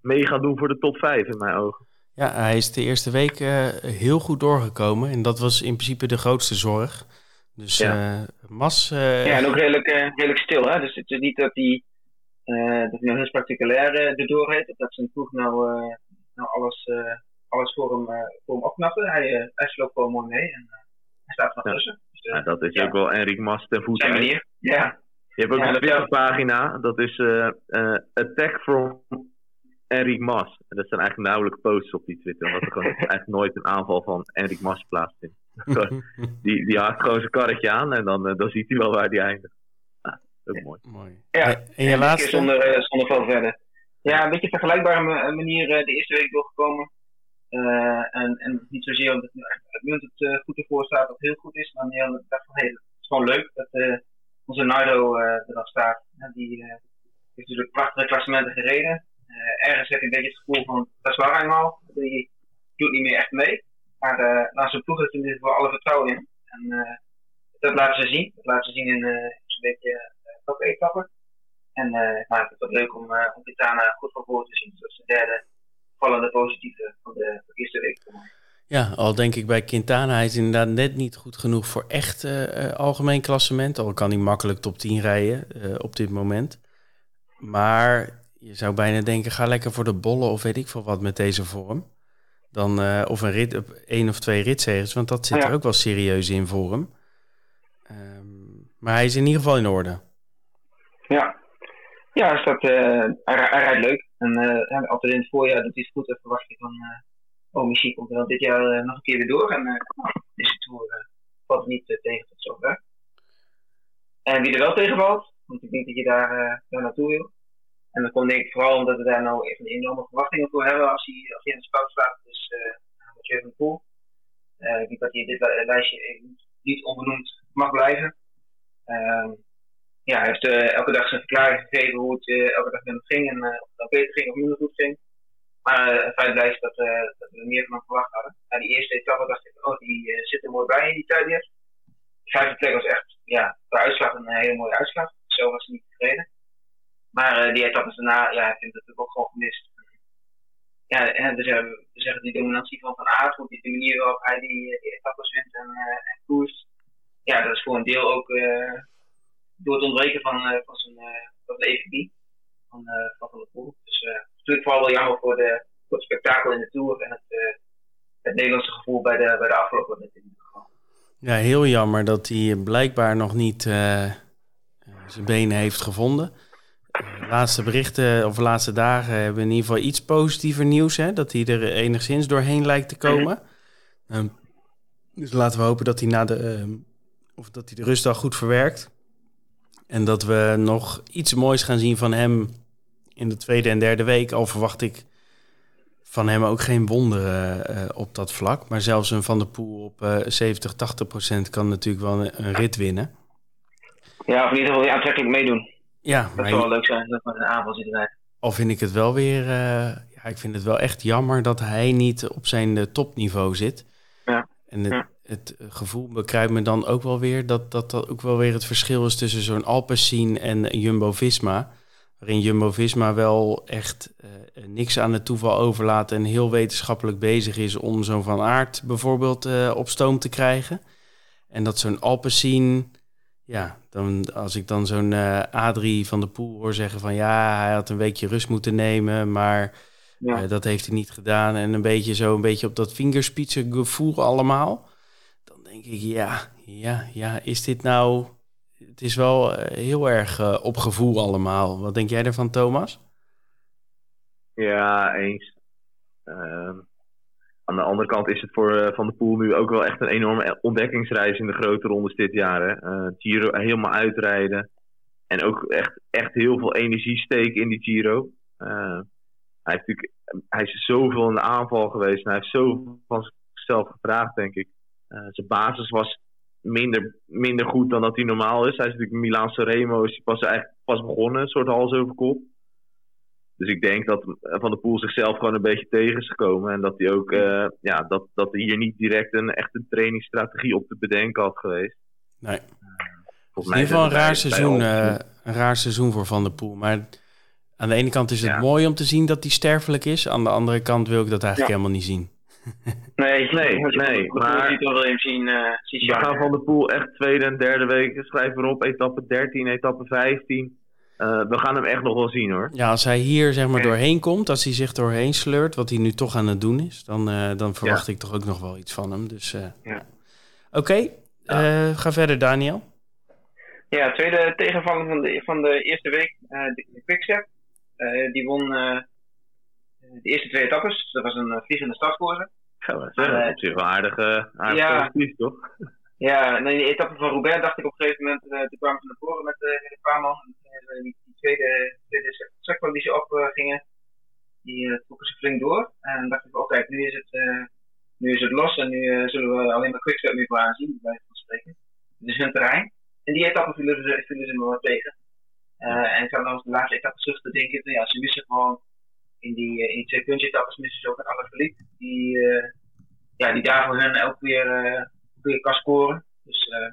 mee gaan doen voor de top 5 in mijn ogen. Ja, hij is de eerste week eh, heel goed doorgekomen. En dat was in principe de grootste zorg. Dus Ja. eh, Mas... eh, Ja, en ook redelijk, eh, redelijk stil. Hè? Dus het is niet dat hij eh, dat hij nou heel spectaculair erdoor heeft. Of dat zijn ploeg nou, eh, nou alles, eh, alles voor hem, eh, voor hem opknappen. Hij, eh hij sloopt gewoon mooi mee en eh, hij staat er Ja. tussen. Dus, eh, Ja, dat is Ja. ook wel Enric Mas ten voeten. zijn manier. Ja, Je hebt ook Ja, een dat- Twitterpagina, dat is eh, eh, Attack from Enric Mas. En dat zijn eigenlijk nauwelijks posts op die Twitter, omdat er gewoon eigenlijk nooit een aanval van Enric Mas plaatsvindt. Die, die haakt gewoon zijn karretje aan en dan, eh, dan ziet hij wel waar die eindigt. Ah, ook mooi. Mooi. Ja, En- je laatste? keer zonder, eh, zonder veel verder. Ja, een beetje vergelijkbare ma- manier eh, de eerste week doorgekomen. Eh, en, en niet zozeer omdat het uitmuntend uh, goed ervoor staat of heel goed is, maar meer omdat ik dacht van hé, het is gewoon leuk dat eh, onze Nardo eh, er staat. Die eh, heeft natuurlijk prachtige klassementen gereden. Eh, ergens heb je een beetje het gevoel van dat is waar eenmaal. Die doet niet meer echt mee. Maar uh, zijn ploeg heeft in geval alle vertrouwen in. En uh, dat laten ze zien. Dat laten ze zien in een beetje uh, top etappen. En maak het wat leuk om, om goed van voor te zien. Dat is de derde vallende positieve van de, van eerste week. Ja, al denk ik bij Quintana, hij is inderdaad net niet goed genoeg voor echt algemeen klassement. Al kan hij makkelijk top 10 rijden op dit moment. Maar je zou bijna denken, ga lekker voor de bollen of weet ik veel wat met deze vorm. Dan, uh, of een rit, één of twee ritzegers, want dat zit ja. er ook wel serieus in voor hem. Um, maar hij is in ieder geval in orde. Ja, ja is dat, uh, hij, hij, rijdt leuk. En uh, altijd in het voorjaar doet hij het goed. En verwacht je van, oh misschien komt dan dit jaar nog een keer weer door. En uh, deze tour valt niet tegen tot zover. En wie er wel tegenvalt, want ik denk dat je daar, daar naartoe wil. En dat komt denk ik vooral omdat we daar nou even enorme verwachtingen voor hebben als hij, als hij in de staat. Dus uh, Mathieu van Poel. Uh, ik dat hij dit lijstje niet onbenoemd mag blijven. Uh, ja, hij heeft uh, elke dag zijn verklaring gegeven hoe het elke dag met hem ging. En of het nou beter ging of minder goed ging. Maar het feit blijft dat, dat, we meer van hem verwacht hadden. Na die eerste etappe dacht ik, oh die zit er mooi bij in die tijd. De vijfde plek was echt, ja, de uitslag een hele mooie uitslag. Zo was hij niet tevreden. Maar uh, die etappes daarna, ja, ik vind dat ook gewoon gemist. Ja, en we zeggen, we zeggen die dominantie van Van Aert, hoe die de manier waarop hij die, die etappes wint en, uh, en. Ja, dat is voor een deel ook uh, door het ontbreken van, uh, van, zijn, van de EVP van, van Van der Poel. Dus natuurlijk vooral wel jammer voor, de, voor het spektakel in de Tour en het, het Nederlandse gevoel bij de, bij de afgelopen in. Ja, heel jammer dat hij blijkbaar nog niet zijn benen heeft gevonden. Laatste berichten of de laatste dagen hebben in ieder geval iets positiever nieuws. Hè? Dat hij er enigszins doorheen lijkt te komen. Mm -hmm. dus laten we hopen dat hij, na de, uh, of dat hij de rustdag goed verwerkt. En dat we nog iets moois gaan zien van hem in de tweede en derde week. Al verwacht ik van hem ook geen wonderen uh, op dat vlak. Maar zelfs een Van der Poel op uh, 70, 80 procent kan natuurlijk wel een, een, rit winnen. Ja, of in ieder geval weer aantrekkelijk meedoen. Ja, dat zou wel leuk zijn, dat met een aanval zit erbij. Al vind ik het wel weer, uh, ja, ik vind het wel echt jammer dat hij niet op zijn uh, topniveau zit. Ja. En het, ja. het gevoel bekruipt me dan ook wel weer dat dat, dat ook wel weer het verschil is tussen zo'n Alpecin en Jumbo-Visma. Waarin Jumbo-Visma wel echt uh, niks aan het toeval overlaat en heel wetenschappelijk bezig is om zo'n Van Aert bijvoorbeeld op stoom te krijgen. En dat zo'n Alpecin ja, dan, als ik dan zo'n uh, Adrie van de Poel hoor zeggen van ja, hij had een weekje rust moeten nemen, maar ja. uh, dat heeft hij niet gedaan. En een beetje zo, een beetje op dat vingerspitsen gevoel allemaal. Dan denk ik, ja, ja, ja, is dit nou... Het is wel uh, heel erg op gevoel allemaal. Wat denk jij ervan, Thomas? Ja, eens. Uh, aan de andere kant is het voor uh, Van der Poel nu ook wel echt een enorme ontdekkingsreis in de grote rondes dit jaar. Hè? Uh, Giro helemaal uitrijden. En ook echt, echt heel veel energie steken in die Giro. Uh, hij, hij is zoveel in de aanval geweest. En hij heeft zoveel van zichzelf gevraagd, denk ik. zijn basis was minder, minder goed dan dat hij normaal is. Hij is natuurlijk Milan Remo, is pas, pas begonnen, een soort hals over. Dus ik denk dat Van der Poel zichzelf gewoon een beetje tegen is gekomen. En dat hij ook, uh, ja, dat, dat hij hier niet direct een echte trainingsstrategie op te bedenken had geweest. Nee. Volgens in ieder geval een raar, seizoen, uh, een raar seizoen voor Van der Poel. Maar aan de ene kant is het mooi om te zien dat hij sterfelijk is. Aan de andere kant wil ik dat eigenlijk helemaal niet zien. Nee, nee, nee. Maar ik wil hem zien. Uh, we gaan Van der Poel echt tweede en derde week. Schrijf erop, etappe 13, etappe 15. Uh, we gaan hem echt nog wel zien hoor. Ja, als hij hier zeg maar doorheen komt, als hij zich doorheen sleurt, wat hij nu toch aan het doen is, dan, uh, dan verwacht ik toch ook nog wel iets van hem. Dus, uh, ja. Oké, okay. ga verder Daniel. Ja, tweede tegenvaller van de, van de eerste week, de Quickstep. die won de eerste twee etappes. Dat was een vliegende startkoers. Ja, dat is zich wel aardig, aardig ja. toch? Ja, in de etappe van Roubaix dacht ik op een gegeven moment, uh, toen kwamen ze naar voren met, uh, met een paar man. En die, die tweede, tweede sector die ze opgingen, die trokken ze flink door. En dacht ik, oké, nu, is het, nu is het los en nu zullen we alleen maar quickstep meer voor aanzien, bij van spreken. Dus hun terrein. En die etappe vielen ze, vielen ze me wel tegen. en ik zat nog de laatste etappe terug te denken, ja, ze missen gewoon in die, in die twee puntje etappes missen ze ook een verliep. Die, ja, die daar voor hun elke weer goede kan scoren. Dus uh,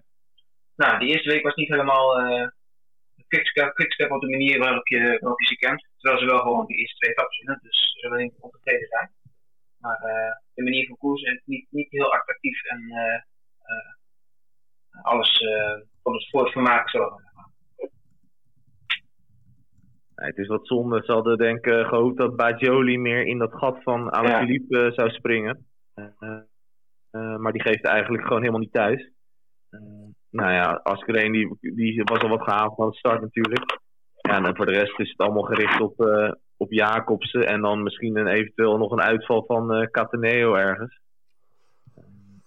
nou, die eerste week was niet helemaal uh, quickstep, quickstep op de manier waarop je, waarop je ze kent. Terwijl ze wel gewoon de eerste twee etappes winnen, dus ze zullen niet ontevreden zijn. Maar uh, de manier van koers is niet, niet heel attractief en alles voor het, voor het vermaak zo. Nee, het is wat zonde. Ze hadden denk ik gehoopt dat Bajoli meer in dat gat van Alaphilippe ja. zou springen. Uh, maar die geeft eigenlijk gewoon helemaal niet thuis. Uh, nou ja, Askreen die, die was al wat gehaald van het start natuurlijk. Ja, en voor de rest is het allemaal gericht op, uh, op Jacobsen. En dan misschien een, eventueel nog een uitval van uh, Cataneo ergens.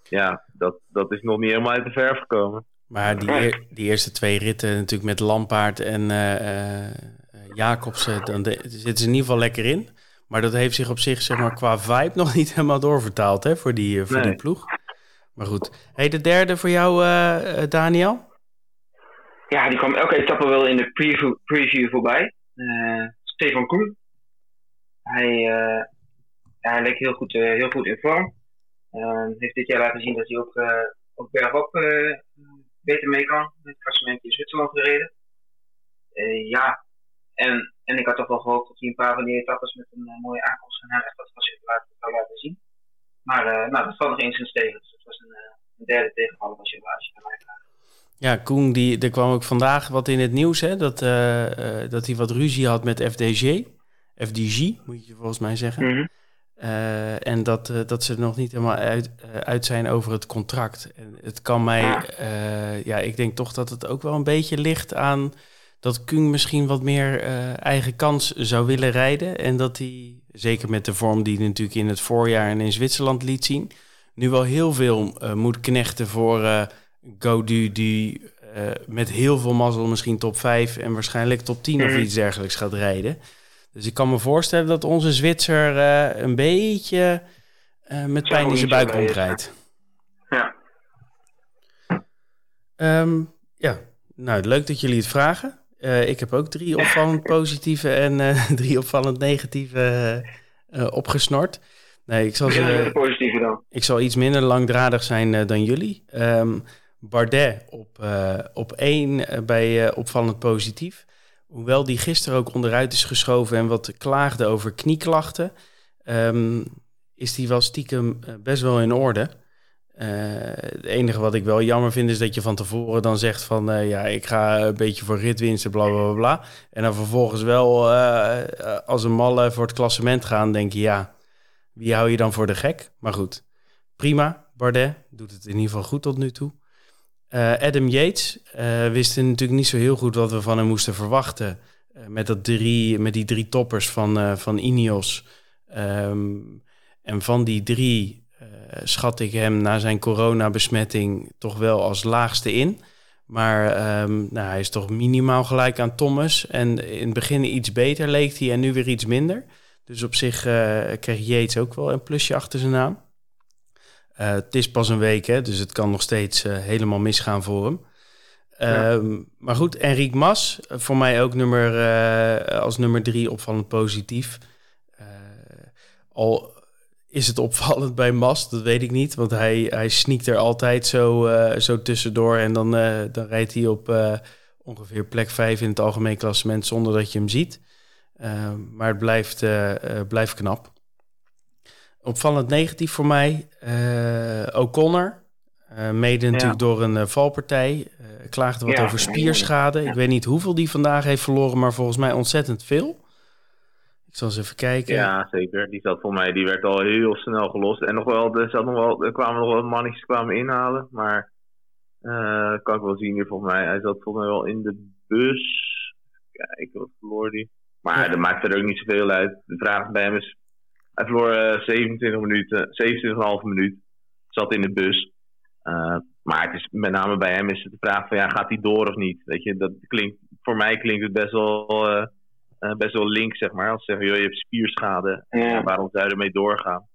ja, dat, dat is nog niet helemaal uit de verf gekomen. Maar die, die eerste twee ritten natuurlijk met Lampaard en Jacobsen, dan zitten ze in ieder geval lekker in. Maar dat heeft zich op zich, zeg maar, qua vibe nog niet helemaal doorvertaald hè, voor, die, voor die ploeg. Maar goed. Hey, de derde voor jou, uh, Daniel? Ja, die kwam elke etappe wel in de preview, preview voorbij. Uh, Stefan Koen. Hij, uh, hij leek heel goed, heel goed in vorm. heeft dit jaar laten zien dat hij ook, ook bergop beter mee kan. Het klassement in Zwitserland gereden. ja, en, en ik had toch wel gehoopt dat hij een paar van die etappes met een uh, mooie aankomst van hem echt wat laten, zou laten zien. Maar uh, nou, dat valt nog eens tegen. Dus het was een, uh, een derde tegenvaller je, als je mij vraagt. Ja, Koen, die, er kwam ook vandaag wat in het nieuws, hè, dat, dat hij wat ruzie had met FDG. FDG, moet je volgens mij zeggen. Mm -hmm. en dat, dat ze nog niet helemaal uit, uit zijn over het contract. En het kan mij, ja. ja, ik denk toch dat het ook wel een beetje ligt aan dat Kung misschien wat meer uh, eigen kans zou willen rijden. En dat hij, zeker met de vorm die hij natuurlijk in het voorjaar en in Zwitserland liet zien, nu wel heel veel uh, moet knechten voor uh, Gaudu, die met heel veel mazzel misschien top 5 en waarschijnlijk top 10 of mhm. iets dergelijks gaat rijden. Dus ik kan me voorstellen dat onze Zwitser een beetje met pijn in zijn buik rondrijdt. Ja. Um, ja, nou leuk dat jullie het vragen. Uh, ik heb ook drie opvallend positieve en uh, drie opvallend negatieve uh, opgesnort. Nee, ik zal, ze, positieve dan. ik zal iets minder langdradig zijn dan jullie. Um, Bardet op, op één bij opvallend positief. Hoewel die gisteren ook onderuit is geschoven en wat klaagde over knieklachten, um, is die wel stiekem best wel in orde. Uh, het enige wat ik wel jammer vind is dat je van tevoren dan zegt van uh, ja, ik ga een beetje voor ritwinsten, bla bla bla. En dan vervolgens wel uh, als een malle voor het klassement gaan, denk je ja, wie hou je dan voor de gek? Maar goed, prima. Bardet doet het in ieder geval goed tot nu toe. Adam Yates wisten natuurlijk niet zo heel goed wat we van hem moesten verwachten. met, dat drie, met die drie toppers van, van Ineos. Um, en van die drie schat ik hem na zijn coronabesmetting toch wel als laagste in. Maar um, nou, hij is toch minimaal gelijk aan Thomas. En in het begin iets beter leek hij en nu weer iets minder. Dus op zich uh, kreeg Yates ook wel een plusje achter zijn naam. het is pas een week, hè, dus het kan nog steeds helemaal misgaan voor hem. Ehm, maar goed, Enrique Mas, voor mij ook nummer, als nummer drie opvallend positief. al is het opvallend bij Mas, dat weet ik niet. Want hij, hij sneakt er altijd zo, zo tussendoor. En dan, dan rijdt hij op ongeveer plek 5 in het algemeen klassement zonder dat je hem ziet. Maar het blijft, blijft knap. Opvallend negatief voor mij, O'Connor. mede natuurlijk door een valpartij. klaagde wat over spierschade. Ik weet niet hoeveel die vandaag heeft verloren, maar volgens mij ontzettend veel. Zal eens even kijken. Ja, zeker. Die zat voor mij, die werd al heel snel gelost. En nog wel, er, zat nog wel, er kwamen nog wel mannetjes kwamen inhalen. Maar uh, kan ik wel zien hier volgens mij. Hij zat volgens mij wel in de bus. Kijk, wat verloor hij? Maar ja. dat maakt er ook niet zoveel uit. De vraag bij hem is... Hij verloor uh, 27 minuten, 27,5 minuut. Zat in de bus. Uh, maar het is, met name bij hem is het de vraag van... Ja, gaat hij door of niet? Weet je, dat klinkt, voor mij klinkt het best wel, uh, best wel link, zeg maar. Als ze zeggen, joh, je hebt spierschade. Ja. waarom zou je ermee doorgaan?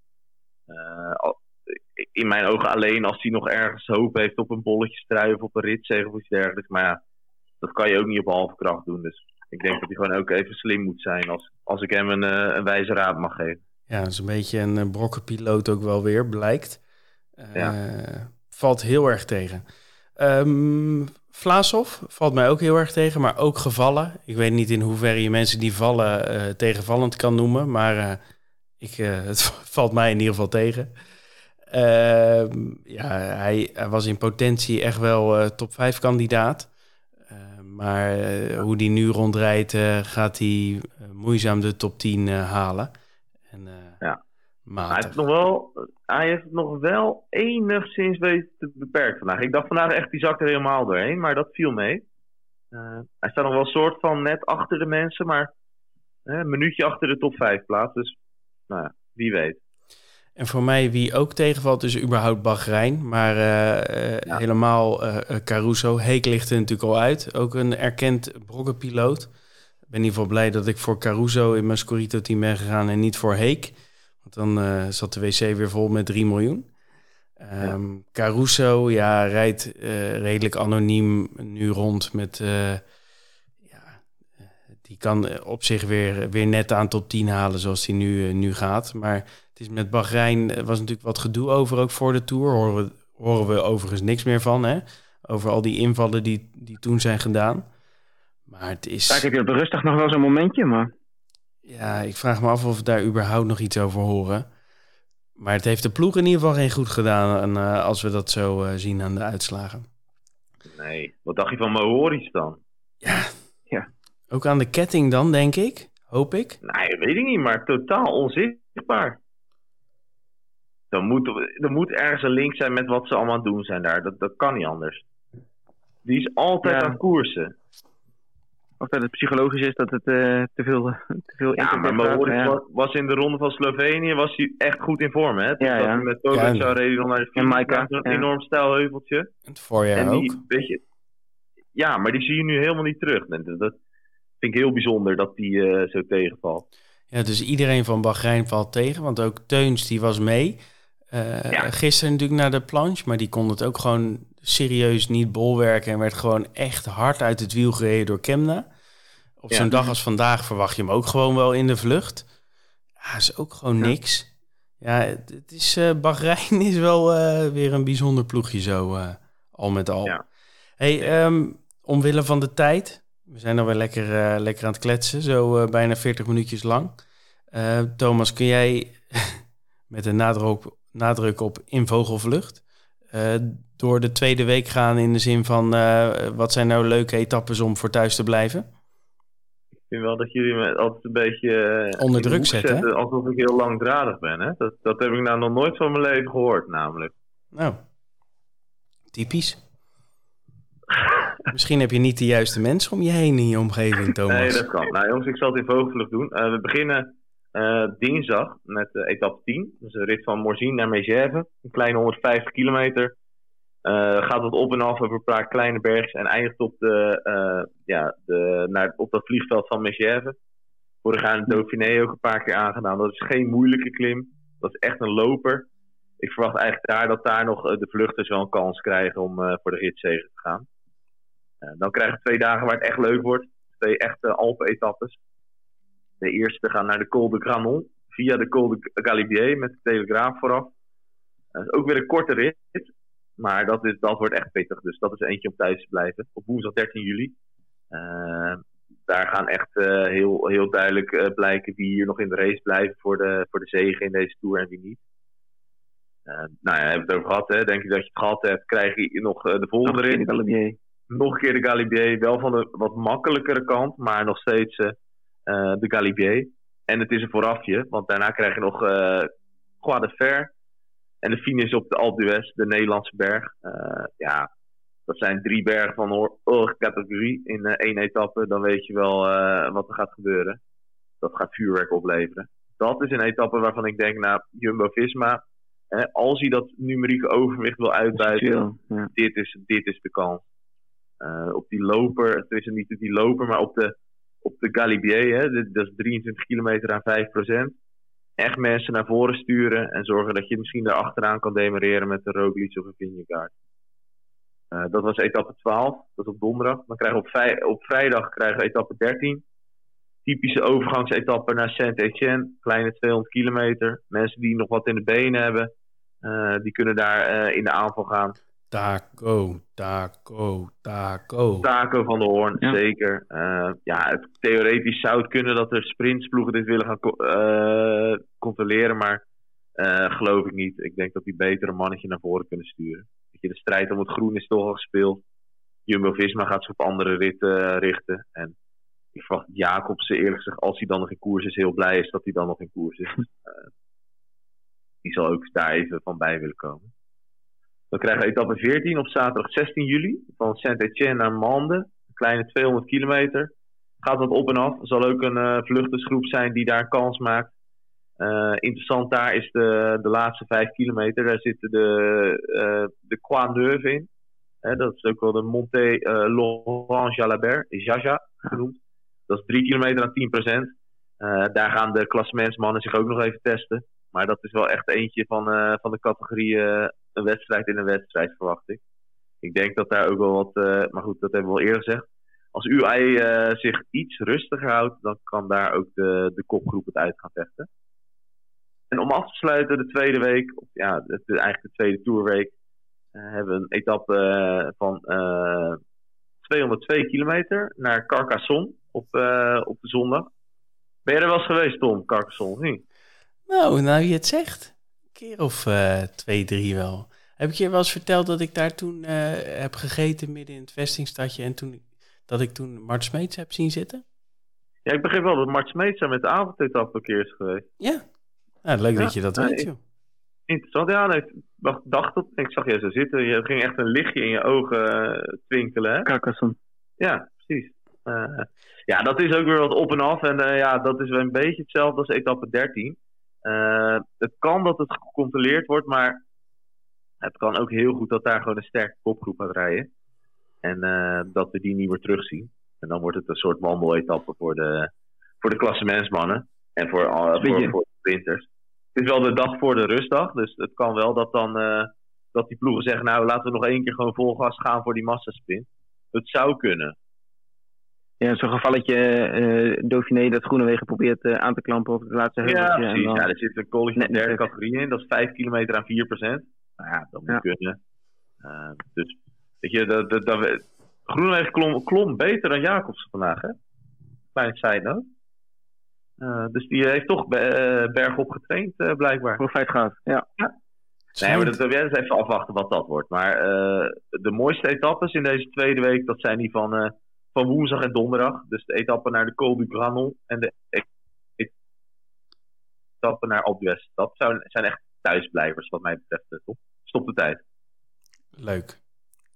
in mijn ogen alleen als hij nog ergens hoop heeft op een bolletje strui of op een ritzege of iets dergelijks. Maar ja, dat kan je ook niet op halve kracht doen. Dus ik denk dat hij gewoon ook even slim moet zijn als, als ik hem een, uh, een wijze raad mag geven. Ja, dat is een beetje een brokkenpiloot ook wel weer, blijkt. Uh, ja. Valt heel erg tegen. Um, Vlaashoff valt mij ook heel erg tegen, maar ook gevallen. Ik weet niet in hoeverre je mensen die vallen tegenvallend kan noemen, maar ik, het valt mij in ieder geval tegen. Ehm, ja, hij, hij, was in potentie echt wel top 5 kandidaat. Ehm, maar hoe die nu rondrijdt, gaat hij moeizaam de top 10 halen. En, ja. Hij heeft, nog wel, hij heeft het nog wel enigszins weten te beperken vandaag. Ik dacht vandaag echt, die zak er helemaal doorheen, maar dat viel mee. hij staat nog wel een soort van net achter de mensen, maar een minuutje achter de top 5 plaats. Dus nou ja, wie weet. En voor mij wie ook tegenvalt is überhaupt Bahrein. Maar ja. helemaal Caruso. Heek ligt er natuurlijk al uit. Ook een erkend brokkenpiloot. Ik ben in ieder geval blij dat ik voor Caruso in mijn Scorito-team ben gegaan en niet voor Heek. Want dan uh, zat de wc weer vol met 3 miljoen. Um, ja. Caruso ja, rijdt redelijk anoniem nu rond met... ja, die kan op zich weer, weer net aan top 10 halen zoals hij nu, nu gaat. Maar het is met Bahrein eh, was natuurlijk wat gedoe over ook voor de Tour. Horen we, horen we overigens niks meer van, hè? Over al die invallen die, die toen zijn gedaan. Maar het is... Vaak heb je op rustig nog wel zo'n momentje, maar... Ja, ik vraag me af of we daar überhaupt nog iets over horen. Maar het heeft de ploeg in ieder geval geen goed gedaan en, uh, als we dat zo uh, zien aan de uitslagen. Nee, wat dacht je van Mahoris dan? Ja, ja, ook aan de ketting dan, denk ik. Hoop ik. Nee, weet ik niet, maar totaal onzichtbaar dan moet, er moet ergens een link zijn met wat ze allemaal doen zijn daar. Dat, dat kan niet anders. Die is altijd aan koersen. Of dat het psychologisch is dat het uh, te veel, te veel Ja, maar ja. was, in de ronde van Slovenië was hij echt goed in vorm. Hè? Ja, ja. Met Tobic ja, reed dan naar de en Maika, een enorm stijlheuveltje. Het voorjaar en die, ook. Weet je, ja, maar die zie je nu helemaal niet terug. Dat, dat vind ik heel bijzonder dat die uh, zo tegenvalt. Ja, dus iedereen van Bahrein valt tegen. Want ook Teuns die was mee. Uh, ja. Gisteren natuurlijk naar de planche, maar die kon het ook gewoon serieus niet bolwerken en werd gewoon echt hard uit het wiel gereden door Kemna. Op zo'n dag als vandaag verwacht je hem ook gewoon wel in de vlucht. Ja, is ook gewoon niks. Ja, het, het is, uh, Bahrein is wel uh, weer een bijzonder ploegje zo, uh, al met al. Ja. Hey, um, omwille van de tijd, we zijn alweer lekker, lekker aan het kletsen, zo bijna 40 minuutjes lang. Thomas, kun jij met een nadruk nadruk op in vogelvlucht. Door de tweede week gaan in de zin van wat zijn nou leuke etappes om voor thuis te blijven? Ik vind wel dat jullie me altijd een beetje uh, onder druk zetten, zetten alsof ik heel langdradig ben. Hè? Dat, dat heb ik nou nog nooit van mijn leven gehoord, namelijk. Nou, typisch. Misschien heb je niet de juiste mensen om je heen in je omgeving, Thomas. Nee, dat kan. Nou jongens, ik zal het in vogelvlucht doen. we beginnen uh, dinsdag met uh, etappe 10. Dus een rit van Morzine naar Megève. Een kleine 150 kilometer. Uh, gaat het op en af over een paar kleine bergjes en eindigt op, de, ja, de, naar, op dat vliegveld van Megève. Vorig jaar in Dauphiné ook een paar keer aangedaan. Dat is geen moeilijke klim. Dat is echt een loper. ik verwacht eigenlijk daar dat daar nog de vluchters wel een kans krijgen om voor de ritzegen te gaan. dan krijgen we twee dagen waar het echt leuk wordt. Twee echte Alpen-etappes. De eerste gaan naar de Col de Granon via de Col de Galibier met de Telegraaf vooraf. Dat is ook weer een korte rit. Maar dat, is, dat wordt echt pittig. Dus dat is eentje om thuis te blijven. Op woensdag 13 juli. Uh, daar gaan echt uh, heel, heel duidelijk uh, blijken wie hier nog in de race blijven voor de, voor de zegen in deze Tour en wie niet. nou ja, hebben we het over gehad. Hè. Denk je dat je het gehad hebt, krijg je nog de volgende. Nog een keer de Galibier. Nog een keer de Galibier. Wel van de wat makkelijkere kant, maar nog steeds de Galibier. En het is een voorafje, want daarna krijg je nog Croix de Fer en de finish op de Alpe d'Huez, de Nederlandse berg. Uh, ja, dat zijn drie bergen van hoge categorie in uh, één etappe. Dan weet je wel uh, wat er gaat gebeuren. Dat gaat vuurwerk opleveren. Dat is een etappe waarvan ik denk, nou, Jumbo-Visma, als hij dat numerieke overwicht wil uitbuiten, ja. dit, is, dit is de kans. op die loper, het is niet die loper, maar op de, op de Galibier, hè, dat is 23 kilometer aan 5 procent echt mensen naar voren sturen en zorgen dat je misschien daar achteraan kan demareren met de Roglic of een Vingegaard. Uh, dat was etappe 12, dat is op donderdag. Dan krijgen we op, vrijdag krijgen we etappe 13. Typische overgangsetappe naar Saint-Etienne, kleine 200 kilometer. Mensen die nog wat in de benen hebben, uh, die kunnen daar uh, in de aanval gaan. Taco, taco, taco. Taco van de Hoorn, zeker. Uh, ja, het, theoretisch zou het kunnen dat er sprintsploegen dit willen gaan uh, controleren, maar uh, geloof ik niet. Ik denk dat die beter een mannetje naar voren kunnen sturen. Je, de strijd om het groen is toch al gespeeld. Jumbo-Visma gaat zich op andere ritten richten. En ik verwacht Jacobsen eerlijk gezegd, als hij dan nog in koers is, heel blij is dat hij dan nog in koers is. die zal ook daar even van bij willen komen. Dan krijgen we etappe 14 op zaterdag 16 juli. Van Saint-Etienne naar Mende. Een kleine 200 kilometer. Gaat wat op en af. Er zal ook een uh, vluchtersgroep zijn die daar kans maakt. Uh, interessant daar is de, de laatste 5 kilometer. Daar zitten de, uh, de Croix in. dat is ook wel de Monte Laurent Jalabert. Jaja genoemd. Dat is 3 kilometer aan 10 procent. daar gaan de klassementsmannen zich ook nog even testen. Maar dat is wel echt eentje van, van de categorie een wedstrijd in een wedstrijd, verwacht ik. Ik denk dat daar ook wel wat, uh, maar goed, dat hebben we al eerder gezegd. Als uh, eh, zich iets rustiger houdt, dan kan daar ook de, de kopgroep het uit gaan vechten. En om af te sluiten de tweede week, of ja, eigenlijk de tweede tourweek, uh, hebben we een etappe van 202 kilometer naar Carcassonne op, op de zondag. Ben je er wel eens geweest, Tom, Carcassonne? Nou, nou je het zegt keer of uh, twee, drie wel. Heb ik je wel eens verteld dat ik daar toen uh, heb gegeten midden in het vestingstadje en toen, dat ik toen Mart Smeets heb zien zitten? Ja, ik begreep wel dat Mart Smeets daar met de keer is geweest. Ja, nou, leuk ja, dat je dat weet, joh. Interessant, ja. Nee, ik dacht dat, ik zag je zo zitten. Je ging echt een lichtje in je ogen uh, twinkelen, hè? Carcassonne. Ja, precies. Uh, ja, dat is ook weer wat op en af. En uh, ja, dat is wel een beetje hetzelfde als etappe 13. Uh, het kan dat het gecontroleerd wordt, maar het kan ook heel goed dat daar gewoon een sterke kopgroep gaat rijden. En uh, dat we die niet meer terugzien. En dan wordt het een soort wandeletappe voor de, voor de klassementsmannen en voor, uh, voor, voor, de sprinters. Het is wel de dag voor de rustdag, dus het kan wel dat dan dat die ploegen zeggen, nou laten we nog één keer gewoon vol gas gaan voor die massasprint. Het zou kunnen. Ja, zo'n gevalletje uh, Dauphiné dat Groenewegen probeert uh, aan te klampen over de laatste heuvel. Ja, precies. Ja, er zit een college van derde categorie in. Dat is 5 kilometer aan 4 procent. Nou ja, dat moet ja. kunnen. Uh, dus, weet je, dat, dat, dat, Groenewegen klom, klom beter dan Jacobs vandaag, hè? Klein side note. Uh, dus die heeft toch bergop getraind, blijkbaar. Hoe feit gaat, ja. ja. Nee, maar dat, dat is even afwachten wat dat wordt. Maar de mooiste etappes in deze tweede week, dat zijn die van van woensdag en donderdag. Dus de etappe naar de Col du Granon en de etappe naar Alpe d'Huez. Dat zijn echt thuisblijvers wat mij betreft. Eh, Top. Stop de tijd. Leuk.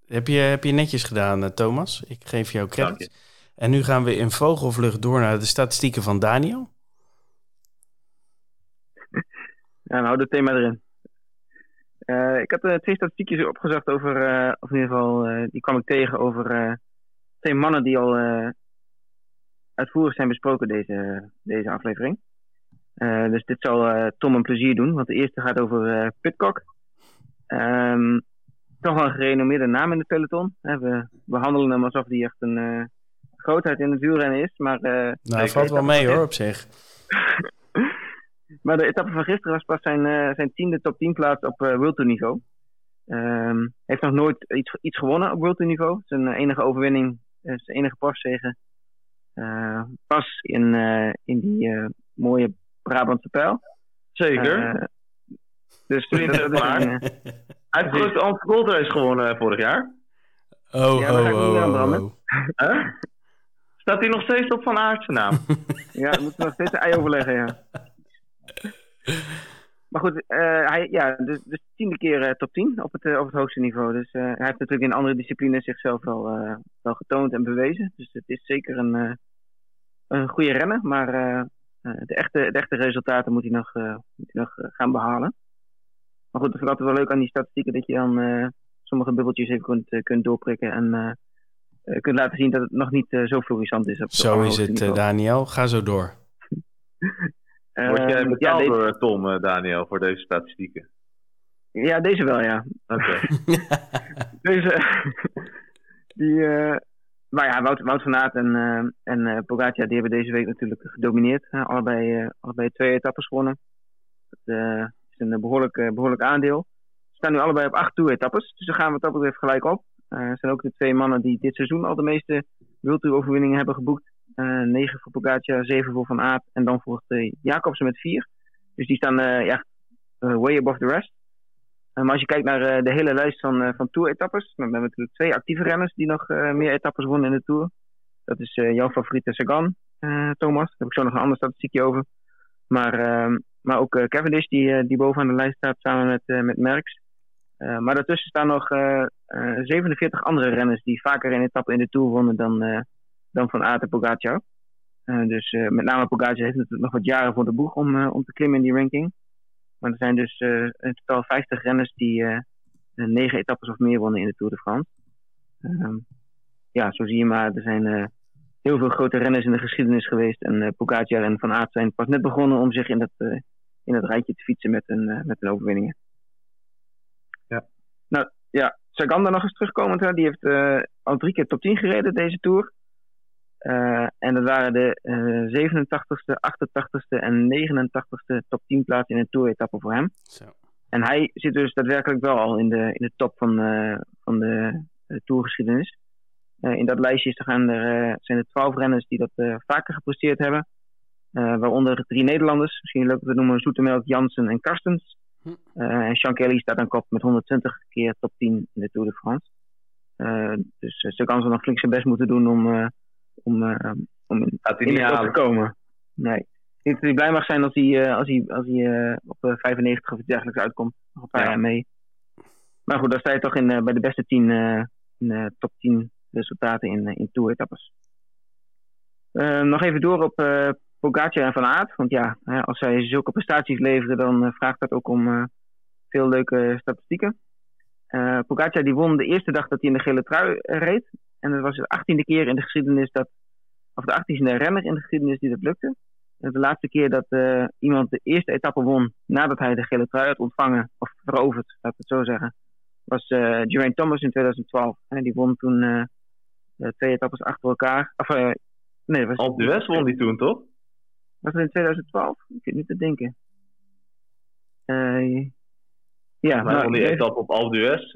Heb je, heb je netjes gedaan, eh, Thomas. Ik geef jou credit. En nu gaan we in vogelvlucht door naar de statistieken van Daniel. Ja, nou, het thema erin. Uh, ik heb uh, twee statistiekjes opgezocht over, uh, of in ieder geval, die kwam ik tegen over twee mannen die al uh, uitvoerig zijn besproken deze, deze aflevering. dus dit zal Tom een plezier doen, want de eerste gaat over Pitcock. Um, toch wel een gerenommeerde naam in de peloton. We behandelen hem alsof hij echt een grootheid in het wielrennen is. Maar, nou, dat valt wel mee hoor, op zich. maar de etappe van gisteren was pas zijn, zijn tiende top 10 plaats op uh, World Tour niveau. Um, heeft nog nooit iets, iets gewonnen op World Tour niveau. Zijn enige overwinning, zijn enige profzegen, uh, pas in, uh, in die uh, mooie Brabantse pijl. Zeker. dus dat, dat is een, Hij heeft de Gold Race gewonnen vorig jaar. Oh, ja, oh, oh, oh, huh? Staat hij nog steeds op Van Aertsen naam? ja, we moeten nog steeds een ei overleggen, ja. Maar goed, uh, hij, ja, dus, dus tiende keer uh, top 10 op het, uh, op het hoogste niveau. Dus hij heeft natuurlijk in andere disciplines zichzelf wel, wel getoond en bewezen. Dus het is zeker een, een goede renner. Maar de, echte, de echte resultaten moet hij nog, moet hij nog gaan behalen. Maar goed, het is altijd wel leuk aan die statistieken dat je dan sommige bubbeltjes even kunt, kunt doorprikken. En kunt laten zien dat het nog niet zo florissant is. Op zo is het, Daniel. Ga zo door. Word jij ehm, betaald ja, door Tom, uh, Daniel, voor deze statistieken? Ja, deze wel, ja. Oké. deze, die, uh, maar ja, Wout, Wout van Aert en, uh, en uh, Pogacar, die hebben deze week natuurlijk gedomineerd. allebei, allebei twee etappes gewonnen. Dat is een behoorlijk, behoorlijk aandeel. Ze staan nu allebei op acht toe-etappes, dus dan gaan we het even gelijk op. Er zijn ook de twee mannen die dit seizoen al de meeste World overwinningen hebben geboekt. 9 eh, voor Pogacar, 7 voor Van Aert. En dan volgt uh, Jacobsen met 4. Dus die staan uh, ja, way above the rest. maar als je kijkt naar de hele lijst van, van Tour-etappes, dan hebben we natuurlijk twee actieve renners die nog meer etappes wonnen in de Tour. Dat is jouw favoriete Sagan, Thomas. Daar heb ik zo nog een ander statistiekje over. Maar, ehm, maar ook Cavendish, die, die bovenaan de lijst staat samen met, met Merckx. maar daartussen staan nog 47 andere renners die vaker een etappe in de Tour wonnen dan, dan van Aert en Pogacar. Uh, dus uh, met name Pogacar heeft natuurlijk nog wat jaren voor de boeg om, uh, om te klimmen in die ranking. Maar er zijn dus in totaal 50 renners die negen etappes of meer wonnen in de Tour de France. Ehm, ja, zo zie je maar, er zijn heel veel grote renners in de geschiedenis geweest. En Pogacar en Van Aert zijn pas net begonnen om zich in dat, in dat rijtje te fietsen met een, met een overwinningen. Ja. Nou ja, Sagan daar nog eens terugkomend. Hè? Die heeft al drie keer top 10 gereden deze Tour. Uh, en dat waren de uh, 87ste, 88ste en 89ste top 10 plaatsen in een tour-etappe voor hem. Zo. En hij zit dus daadwerkelijk wel al in de, in de top van, uh, van de tourgeschiedenis. in dat lijstje gaan er, zijn er 12 renners die dat vaker gepresteerd hebben. waaronder drie Nederlanders, misschien leuk te noemen Zoetemelk, Jansen en Karstens. Hm. en Sean Kelly staat aan kop met 120 keer top 10 in de Tour de France. dus ze kan ze nog flink zijn best moeten doen om om, uh, om in, in de te komen. Nee. Ik denk dat hij blij mag zijn als hij, uh, als hij, als hij uh, op 95 of iets dergelijks uitkomt. Nog een paar jaar mee. Maar goed, dan sta je toch in, bij de beste 10, in top 10 resultaten in, in tour-etappes. nog even door op Pogacar en Van Aert. Want ja, als zij zulke prestaties leveren, dan vraagt dat ook om veel leuke statistieken. Uh, Pogacar die won de eerste dag dat hij in de gele trui reed. En dat was de achttiende keer in de geschiedenis dat, of de achttiende renner in de geschiedenis die dat lukte. En de laatste keer dat uh, iemand de eerste etappe won nadat hij de gele trui had ontvangen, of veroverd, laat ik het zo zeggen, was uh, Geraint Thomas in 2012. En die won toen uh, twee etappes achter elkaar. Of, nee, was Alpe d'Huez won die toen, toch? Was dat in 2012? Ik zit niet te denken. ja, maar nou, won die etappe op Alpe d'Huez